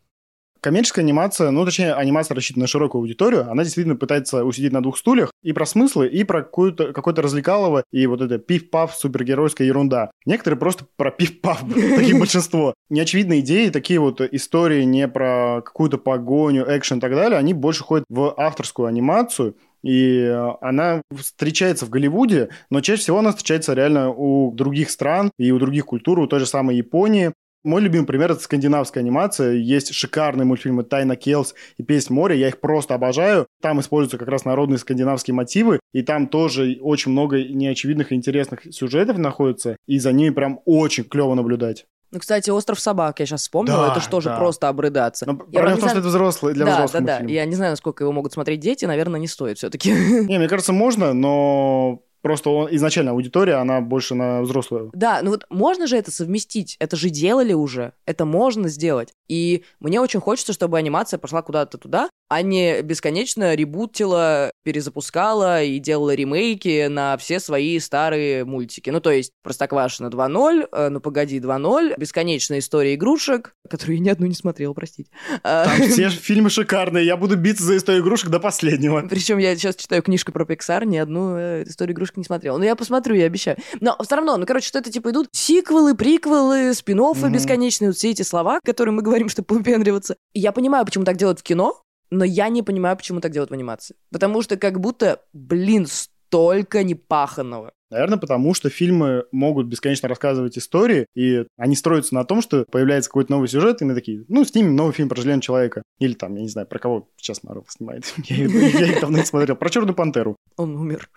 Коммерческая анимация, ну, точнее, анимация рассчитана на широкую аудиторию, она действительно пытается усидеть на двух стульях и про смыслы, и про какое-то какое развлекалово, и вот это пиф-паф, супергеройская ерунда. Некоторые просто про пиф-паф, таких большинство. Неочевидные идеи, такие вот истории не про какую-то погоню, экшен и так далее, они больше ходят в авторскую анимацию, и она встречается в Голливуде, но чаще всего она встречается реально у других стран и у других культур, у той же самой Японии. Мой любимый пример — это скандинавская анимация. Есть шикарные мультфильмы «Тайна Келс» и «Песнь моря». Я их просто обожаю. Там используются как раз народные скандинавские мотивы. И там тоже очень много неочевидных и интересных сюжетов находится. И за ними прям очень клево наблюдать. Ну, кстати, «Остров собак» я сейчас вспомнила, да, это же тоже да. просто обрыдаться. Но я проблема в том, что это взрослый, для да, взрослых Да, да, да. Я не знаю, насколько его могут смотреть дети, наверное, не стоит все-таки. Не, мне кажется, можно, но Просто он, изначально аудитория, она больше на взрослую. Да, ну вот можно же это совместить? Это же делали уже. Это можно сделать. И мне очень хочется, чтобы анимация пошла куда-то туда, а не бесконечно ребутила, перезапускала и делала ремейки на все свои старые мультики. Ну, то есть Простоквашино 2.0, э, Ну, погоди 2.0, Бесконечная история игрушек, которую я ни одну не смотрел, простите. А, Там все фильмы шикарные, я буду биться за историю игрушек до последнего. Причем я сейчас читаю книжку про Pixar, ни одну э, историю игрушек не смотрел. Но я посмотрю, я обещаю. Но все равно, ну, короче, что это типа идут сиквелы, приквелы, спин бесконечные, вот все эти слова, которые мы говорим, чтобы выпендриваться. И я понимаю, почему так делают в кино, но я не понимаю, почему так делают в анимации. Потому что как будто, блин, столько непаханного. Наверное, потому что фильмы могут бесконечно рассказывать истории, и они строятся на том, что появляется какой-то новый сюжет, и мы такие, ну, снимем новый фильм про Железного Человека. Или там, я не знаю, про кого сейчас Марвел снимает. я, их давно не смотрел. Про Черную Пантеру. Он умер.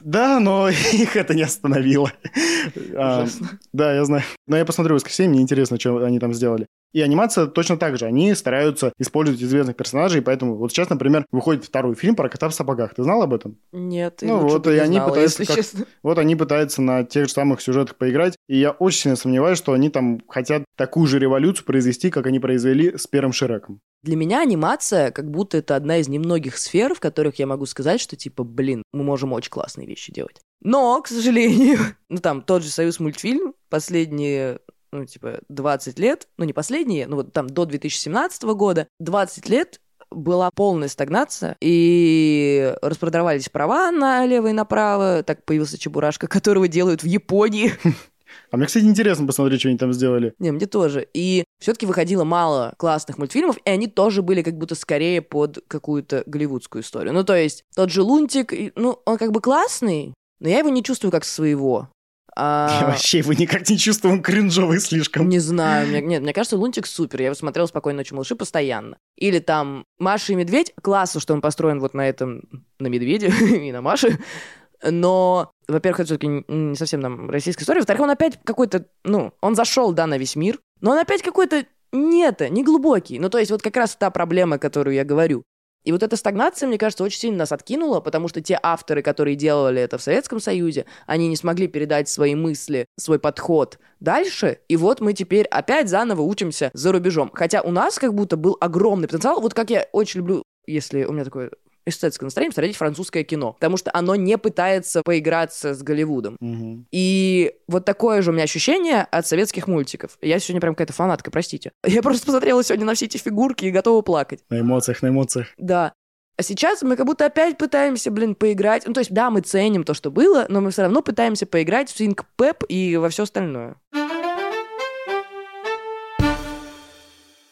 Да, но их это не остановило. А, да, я знаю. Но я посмотрю в воскресенье, мне интересно, что они там сделали. И анимация точно так же. Они стараются использовать известных персонажей, поэтому вот сейчас, например, выходит второй фильм про кота в сапогах. Ты знал об этом? Нет, ну вот, и они знала, пытаются, как, вот они пытаются на тех же самых сюжетах поиграть, и я очень сильно сомневаюсь, что они там хотят такую же революцию произвести, как они произвели с первым Шреком. Для меня анимация как будто это одна из немногих сфер, в которых я могу сказать, что типа, блин, мы можем очень классные вещи делать. Но, к сожалению, ну там тот же Союз мультфильм последние ну, типа, 20 лет, ну, не последние, ну, вот там до 2017 года, 20 лет была полная стагнация, и распродавались права налево и направо, так появился Чебурашка, которого делают в Японии. А мне, кстати, интересно посмотреть, что они там сделали. Не, мне тоже. И все-таки выходило мало классных мультфильмов, и они тоже были как будто скорее под какую-то голливудскую историю. Ну, то есть, тот же Лунтик, ну, он как бы классный, но я его не чувствую как своего. А... Я вообще его никак не чувствую, он кринжовый слишком. Не знаю, мне, нет, мне кажется, Лунтик супер, я его смотрел «Спокойной ночи, малыши» постоянно. Или там «Маша и медведь», классно, что он построен вот на этом, на медведе и на Маше, но, во-первых, это все-таки не совсем нам российская история, во-вторых, он опять какой-то, ну, он зашел, да, на весь мир, но он опять какой-то нет, не глубокий. Ну, то есть вот как раз та проблема, которую я говорю. И вот эта стагнация, мне кажется, очень сильно нас откинула, потому что те авторы, которые делали это в Советском Союзе, они не смогли передать свои мысли, свой подход дальше, и вот мы теперь опять заново учимся за рубежом. Хотя у нас как будто был огромный потенциал, вот как я очень люблю если у меня такое эстетское настроение смотреть французское кино, потому что оно не пытается поиграться с Голливудом. Угу. И вот такое же у меня ощущение от советских мультиков. Я сегодня прям какая-то фанатка, простите. Я просто посмотрела сегодня на все эти фигурки и готова плакать. На эмоциях, на эмоциях. Да. А сейчас мы как будто опять пытаемся, блин, поиграть. Ну, то есть, да, мы ценим то, что было, но мы все равно пытаемся поиграть в Sync Pep и во все остальное.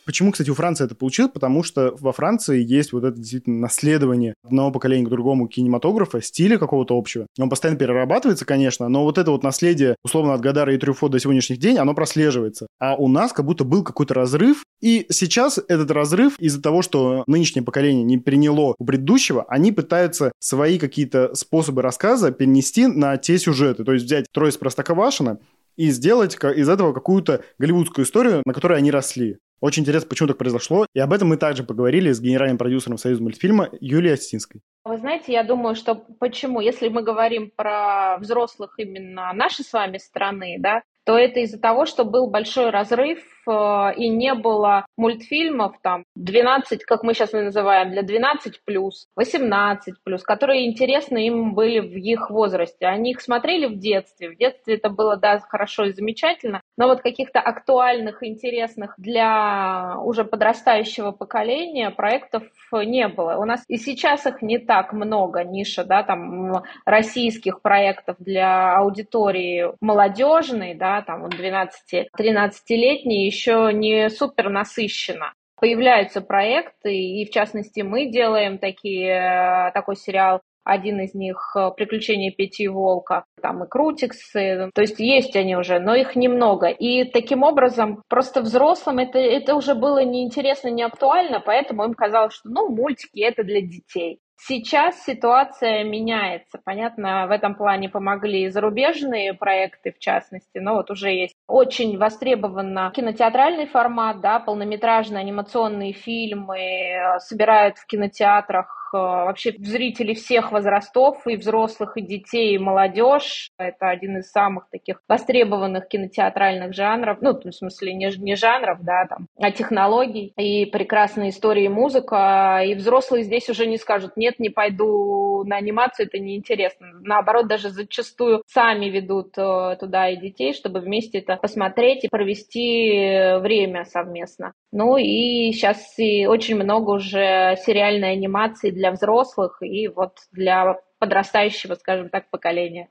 Почему, кстати, у Франции это получилось? Потому что во Франции есть вот это действительно наследование одного поколения к другому кинематографа, стиля какого-то общего. Он постоянно перерабатывается, конечно, но вот это вот наследие, условно, от Гадара и Трюфо до сегодняшних дней, оно прослеживается. А у нас как будто был какой-то разрыв, и сейчас этот разрыв из-за того, что нынешнее поколение не приняло у предыдущего, они пытаются свои какие-то способы рассказа перенести на те сюжеты. То есть взять трое из Простоквашино и сделать из этого какую-то голливудскую историю, на которой они росли. Очень интересно, почему так произошло, и об этом мы также поговорили с генеральным продюсером Союза мультфильма Юлией Остинской. Вы знаете, я думаю, что почему, если мы говорим про взрослых именно нашей с вами страны, да, то это из-за того, что был большой разрыв э, и не было мультфильмов там 12, как мы сейчас называем, для 12 плюс, 18 плюс, которые интересны им были в их возрасте. Они их смотрели в детстве. В детстве это было, да, хорошо и замечательно, но вот каких-то актуальных, интересных для уже подрастающего поколения проектов не было. У нас и сейчас их не так много, ниша, да, там российских проектов для аудитории молодежной, да, там вот 12-13-летней еще не супер насыщена появляются проекты, и в частности мы делаем такие, такой сериал один из них э, «Приключения Пети и Волка», там и Крутиксы, то есть есть они уже, но их немного. И таким образом просто взрослым это, это уже было неинтересно, не актуально, поэтому им казалось, что ну мультики это для детей. Сейчас ситуация меняется. Понятно, в этом плане помогли и зарубежные проекты, в частности, но вот уже есть очень востребован кинотеатральный формат, да, полнометражные анимационные фильмы э, собирают в кинотеатрах Э, вообще зрителей всех возрастов, и взрослых, и детей, и молодежь. Это один из самых таких востребованных кинотеатральных жанров, ну, в смысле, не, не жанров, да, там, а технологий, и прекрасная история и музыка, и взрослые здесь уже не скажут, нет, не пойду на анимацию, это неинтересно. Наоборот, даже зачастую сами ведут э, туда и детей, чтобы вместе это посмотреть и провести время совместно. Ну и сейчас и очень много уже сериальной анимации для взрослых и вот для подрастающего, скажем так, поколения.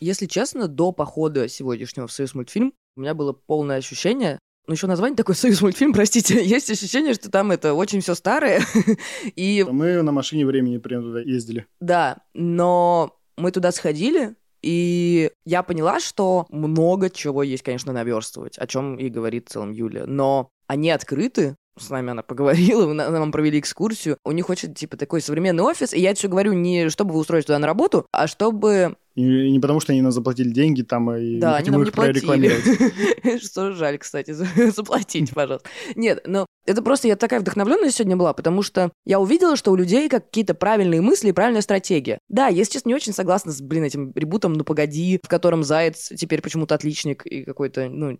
Если честно, до похода сегодняшнего в Союз мультфильм у меня было полное ощущение, ну, еще название такое «Союз мультфильм», простите. Есть ощущение, что там это очень все старое. и... Мы на машине времени прям туда ездили. Да, но мы туда сходили, и я поняла, что много чего есть, конечно, наверстывать, о чем и говорит в целом Юля. Но они открыты с нами она поговорила, нам провели экскурсию. У них очень, типа, такой современный офис, и я это все говорю не чтобы вы устроить туда на работу, а чтобы... И не потому, что они нам заплатили деньги там, и Да, не они хотим нам их прорекламировать. Что жаль, кстати, за- заплатите, пожалуйста. Нет, но это просто я такая вдохновленная сегодня была, потому что я увидела, что у людей какие-то правильные мысли и правильная стратегия. Да, я сейчас не очень согласна с, блин, этим ребутом «Ну, погоди», в котором Заяц теперь почему-то отличник и какой-то, ну,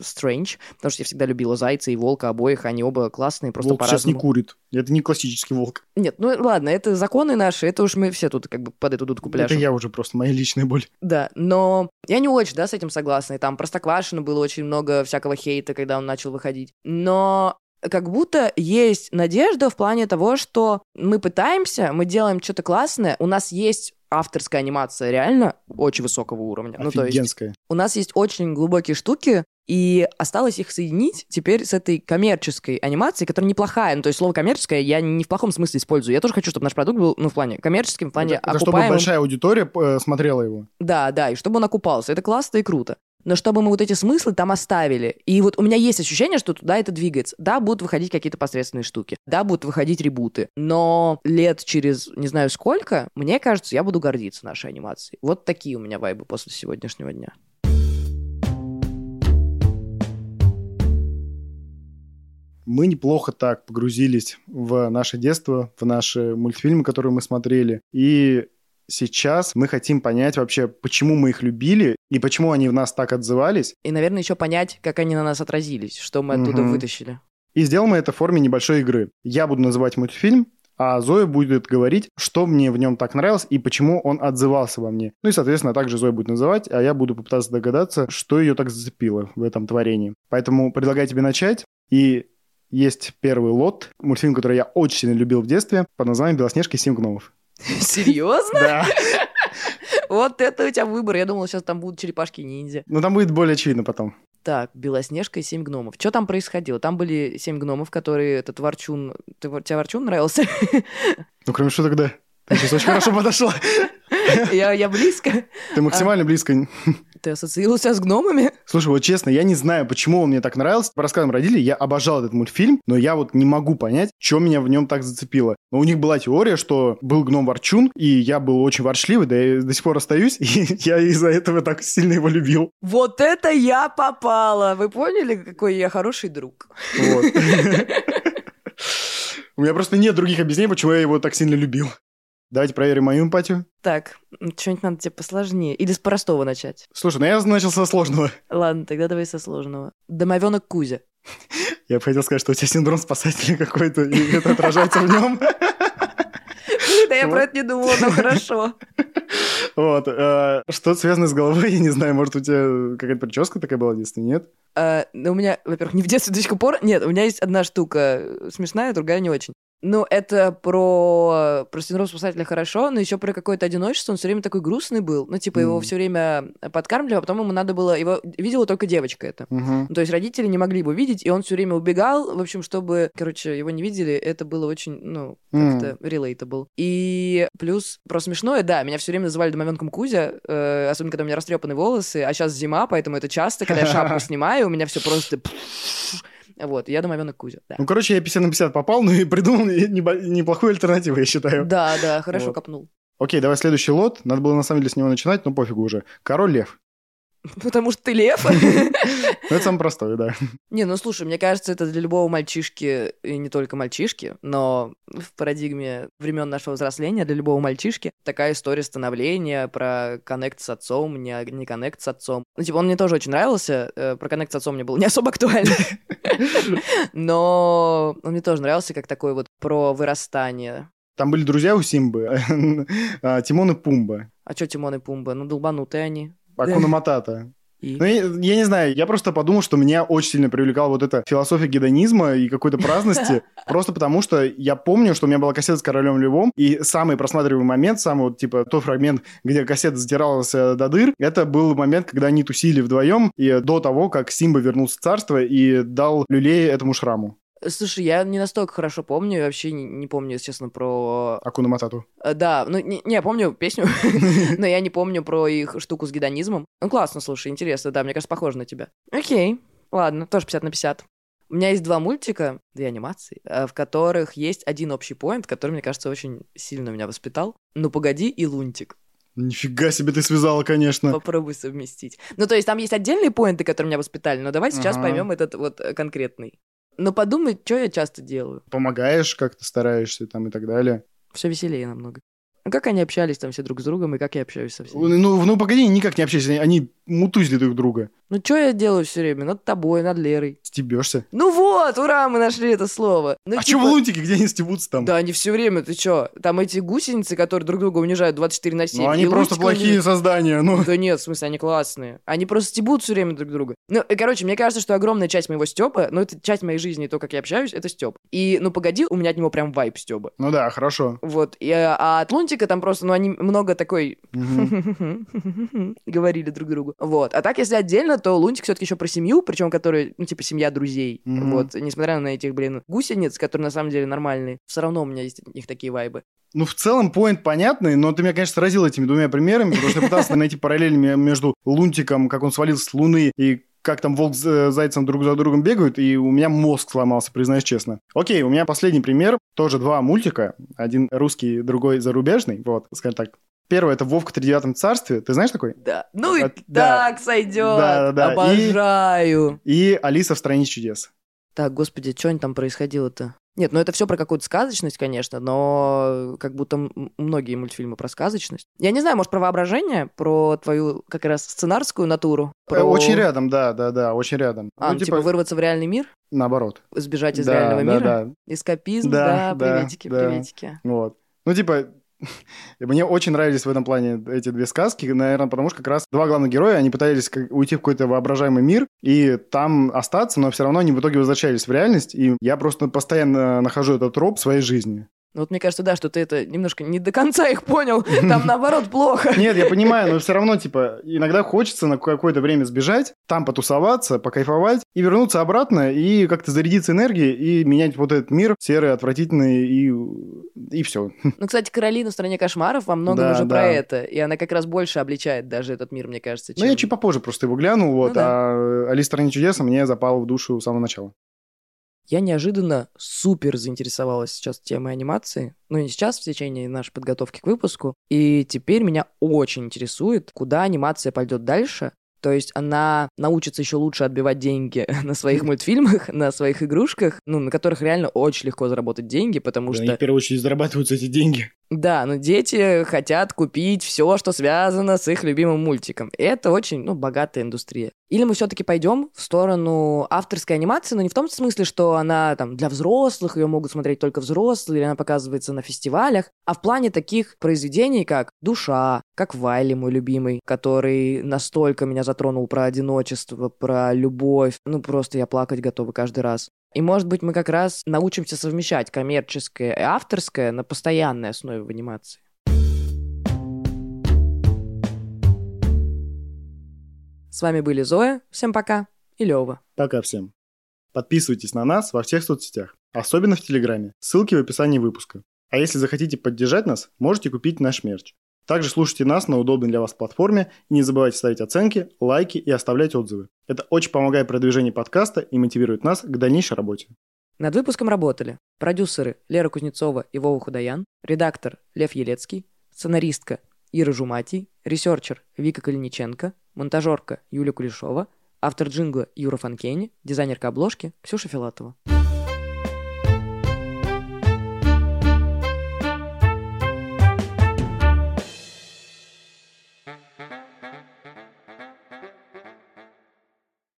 strange, потому что я всегда любила Зайца и Волка обоих, они оба классные, просто Волк сейчас не курит. Это не классический волк. Нет, ну ладно, это законы наши, это уж мы все тут как бы под эту дудку Это пляшем. я уже просто, моя личная боль. Да, но я не очень, да, с этим согласна. И там Простоквашино было очень много всякого хейта, когда он начал выходить. Но как будто есть надежда в плане того, что мы пытаемся, мы делаем что-то классное, у нас есть авторская анимация реально очень высокого уровня. Ну, то есть Офигенская. у нас есть очень глубокие штуки, и осталось их соединить теперь с этой коммерческой анимацией, которая неплохая. Ну, то есть слово коммерческое я не в плохом смысле использую. Я тоже хочу, чтобы наш продукт был, ну, в плане коммерческим, в плане Это- это чтобы окупаемым. большая аудитория э, смотрела его. Да, да, и чтобы он окупался. Это классно и круто. Но чтобы мы вот эти смыслы там оставили. И вот у меня есть ощущение, что туда это двигается. Да, будут выходить какие-то посредственные штуки. Да, будут выходить ребуты. Но лет через не знаю сколько, мне кажется, я буду гордиться нашей анимацией. Вот такие у меня вайбы после сегодняшнего дня. Мы неплохо так погрузились в наше детство, в наши мультфильмы, которые мы смотрели. И сейчас мы хотим понять вообще, почему мы их любили и почему они в нас так отзывались. И, наверное, еще понять, как они на нас отразились, что мы оттуда Мгм. вытащили. И сделаем мы это в форме небольшой игры. Я буду называть мультфильм, а Зоя будет говорить, что мне в нем так нравилось и почему он отзывался во мне. Ну и, соответственно, также Зоя будет называть, а я буду попытаться догадаться, что ее так зацепило в этом творении. Поэтому предлагаю тебе начать. И есть первый лот, мультфильм, который я очень сильно любил в детстве, под названием «Белоснежка и семь гномов». Серьезно? Да. Вот это у тебя выбор. Я думала, сейчас там будут черепашки-ниндзя. Но там будет более очевидно потом. Так, Белоснежка и семь гномов. Что там происходило? Там были семь гномов, которые этот Ворчун... Ты, тебе Ворчун нравился? Ну, кроме шуток, да. Ты сейчас очень хорошо подошла. я, я близко. Ты максимально близко. Ты ассоциировался с гномами? Слушай, вот честно, я не знаю, почему он мне так нравился. По рассказам родителей, я обожал этот мультфильм, но я вот не могу понять, что меня в нем так зацепило. Но у них была теория, что был гном Ворчун, и я был очень ворчливый, да я до сих пор остаюсь, и я из-за этого так сильно его любил. Вот это я попала! Вы поняли, какой я хороший друг? Вот. У меня просто нет других объяснений, почему я его так сильно любил. Давайте проверим мою эмпатию. Так, что-нибудь надо тебе посложнее. Или с простого начать. Слушай, ну я начал со сложного. Ладно, тогда давай со сложного. Домовенок Кузя. Я бы хотел сказать, что у тебя синдром спасателя какой-то, и это отражается в нем. Да я про это не думала, но хорошо. Вот. э, Что связано с головой, я не знаю, может, у тебя какая-то прическа такая была в детстве, нет? А, ну, у меня, во-первых, не в детстве до сих пор. Нет, у меня есть одна штука смешная, другая не очень. Ну, это про, про синдром спасателя хорошо, но еще про какое-то одиночество. Он все время такой грустный был. Ну, типа, его Мгм. все время подкармливали, а потом ему надо было... Его видела только девочка это. Мгм. Ну, То есть родители не могли его видеть, и он все время убегал. В общем, чтобы, короче, его не видели, это было очень, ну, как-то relatable. И плюс про смешное, да, меня все время называли домовенком Кузя, э, особенно когда у меня растрепаны волосы, а сейчас зима, поэтому это часто, когда я шапку снимаю, у меня все просто... Вот, я домовенок Кузя, да. Ну, короче, я 50 на 50 попал, ну и придумал неплохую альтернативу, я считаю. Да, да, хорошо Вот. копнул. Окей, давай следующий лот. Надо было на самом деле с него начинать, но пофигу уже. Король лев. Потому что ты лев. Ну, это самое простое, да. Не, ну слушай, мне кажется, это для любого мальчишки, и не только мальчишки, но в парадигме времен нашего взросления для любого мальчишки такая история становления про коннект с отцом, не, не коннект с отцом. Ну, типа, он мне тоже очень нравился, э, про коннект с отцом мне было не особо актуально, но он мне тоже нравился как такой вот про вырастание. Там были друзья у Симбы, а, Тимон и Пумба, А чё Тимон и Пумба? Ну, долбанутые они. Акуна Матата. И... Ну, я, я не знаю, я просто подумал, что меня очень сильно привлекала вот эта философия гедонизма и какой-то праздности, просто потому что я помню, что у меня была кассета с Королем Львом, и самый просматриваемый момент, самый вот, типа, тот фрагмент, где кассета затиралась э, до дыр, это был момент, когда они тусили вдвоем, и до того, как Симба вернулся в царство и дал люлей этому шраму, Слушай, я не настолько хорошо помню, я вообще не, не помню, если честно, про... Акуна Матату. Э, Да, ну, не, не, я помню песню, но я не помню про их штуку с гедонизмом. Ну, классно, слушай, интересно, да, мне кажется, похоже на тебя. Окей, ладно, тоже 50 на 50. У меня есть два мультика, две анимации, э, в которых есть один общий поинт, который, мне кажется, очень сильно меня воспитал. «Ну, погоди» и «Лунтик». Нифига себе ты связала, конечно. Попробуй совместить. Ну, то есть там есть отдельные поинты, которые меня воспитали, но давай сейчас Ага. поймем этот вот э, конкретный. Ну, подумай, что я часто делаю. Помогаешь, как-то стараешься там и так далее. Все веселее намного. Ну, как они общались там все друг с другом, и как я общаюсь со всеми. Ну, ну погоди, никак не общайся, они- они мутузили друг друга. Ну, что я делаю все время? Над тобой, над Лерой. Стебешься. Ну вот, ура, мы нашли это слово. Ну, а типа- что в лунтике, где они стебутся там? Да, они все время, ты чё? Там эти гусеницы, которые друг друга унижают 24 на 7. ну, они просто плохие создания, ну. Да нет, в смысле, они классные. Они просто стебут все время друг друга. Ну, и, короче, мне кажется, что огромная часть моего стёба, ну, это часть моей жизни, то, как я общаюсь, это стёб. И, ну, погоди, у меня от него прям вайп стёба. Ну да, хорошо. Вот, и, а а от Лунтика там просто, ну, они много такой говорили друг другу. Вот. А так, если отдельно, то Лунтик все таки еще про семью, причем который, ну, типа, семья друзей. Вот. Несмотря на этих, блин, гусениц, которые на самом деле нормальные, все равно у меня есть от них такие вайбы. Ну, в целом, поинт понятный, но ты меня, конечно, сразил этими двумя примерами, потому что я пытался найти параллели ме- между Лунтиком, как он свалился с Луны, и как там волк с э, зайцем друг за другом бегают, и у меня мозг сломался, признаюсь честно. Окей, у меня последний пример, тоже два мультика, один русский, другой зарубежный, вот, скажем так. Первый это Вовка в тридевятом царстве, ты знаешь такой? Да. Ну и От- да. так сойдет. Да-да-да. И- Обожаю. И Алиса в стране чудес. Так, господи, что там происходило-то? Нет, ну это все про какую-то сказочность, конечно, но как будто многие мультфильмы про сказочность. Я не знаю, может, про воображение, про твою как раз сценарскую натуру? Э, Про... Очень рядом, да, да, да, очень рядом. А, ну, типа... вырваться в реальный мир? наоборот. Сбежать из Да, реального да, мира? да. Эскапизм? Да, Да, да, приветики, да. приветики. Вот. Ну, типа, мне очень нравились в этом плане эти две сказки, наверное, потому что как раз два главных героя, они пытались уйти в какой-то воображаемый мир и там остаться, но все равно они в итоге возвращались в реальность, и я просто постоянно нахожу этот троп в своей жизни. Ну вот мне кажется, да, что ты это немножко не до конца их понял. Там наоборот плохо. Нет, я понимаю, но все равно, типа, иногда хочется на какое-то время сбежать, там потусоваться, покайфовать, и вернуться обратно, и как-то зарядиться энергией, и менять вот этот мир серый, отвратительный, и, и все. Ну, кстати, Каролина в стране кошмаров во многом Да, уже да. про это. И она как раз больше обличает даже этот мир, мне кажется, Ну, чем... я чуть попозже просто его глянул, вот, Ну да. а Алиса в стране чудес мне запал в душу с самого начала. Я неожиданно супер заинтересовалась сейчас темой анимации. Ну, не сейчас, в течение нашей подготовки к выпуску. И теперь меня очень интересует, куда анимация пойдет дальше. То есть она научится еще лучше отбивать деньги на своих мультфильмах, на своих игрушках, ну, на которых реально очень легко заработать деньги, потому что... в первую очередь зарабатываются эти деньги. Да, но дети хотят купить все, что связано с их любимым мультиком. И это очень, ну, богатая индустрия. Или мы все-таки пойдем в сторону авторской анимации, но не в том смысле, что она там для взрослых, ее могут смотреть только взрослые, или она показывается на фестивалях, а в плане таких произведений, как «Душа», как «Вайли», мой любимый, который настолько меня затронул про одиночество, про любовь. Ну, просто я плакать готова каждый раз. И, может быть, мы как раз научимся совмещать коммерческое и авторское на постоянной основе в анимации. С вами были Зоя, всем пока, и Лёва. Пока всем. Подписывайтесь на нас во всех соцсетях, особенно в Телеграме. Ссылки в описании выпуска. А если захотите поддержать нас, можете купить наш мерч. Также слушайте нас на удобной для вас платформе и не забывайте ставить оценки, лайки и оставлять отзывы. Это очень помогает продвижению подкаста и мотивирует нас к дальнейшей работе. Над выпуском работали продюсеры Лера Кузнецова и Вова Худаян, редактор Лев Елецкий, сценаристка Ира Жуматий, researcher Вика Калиниченко, монтажерка Юлия Кулешова, автор джингла Юра Фанкени, дизайнерка обложки Ксюша Филатова.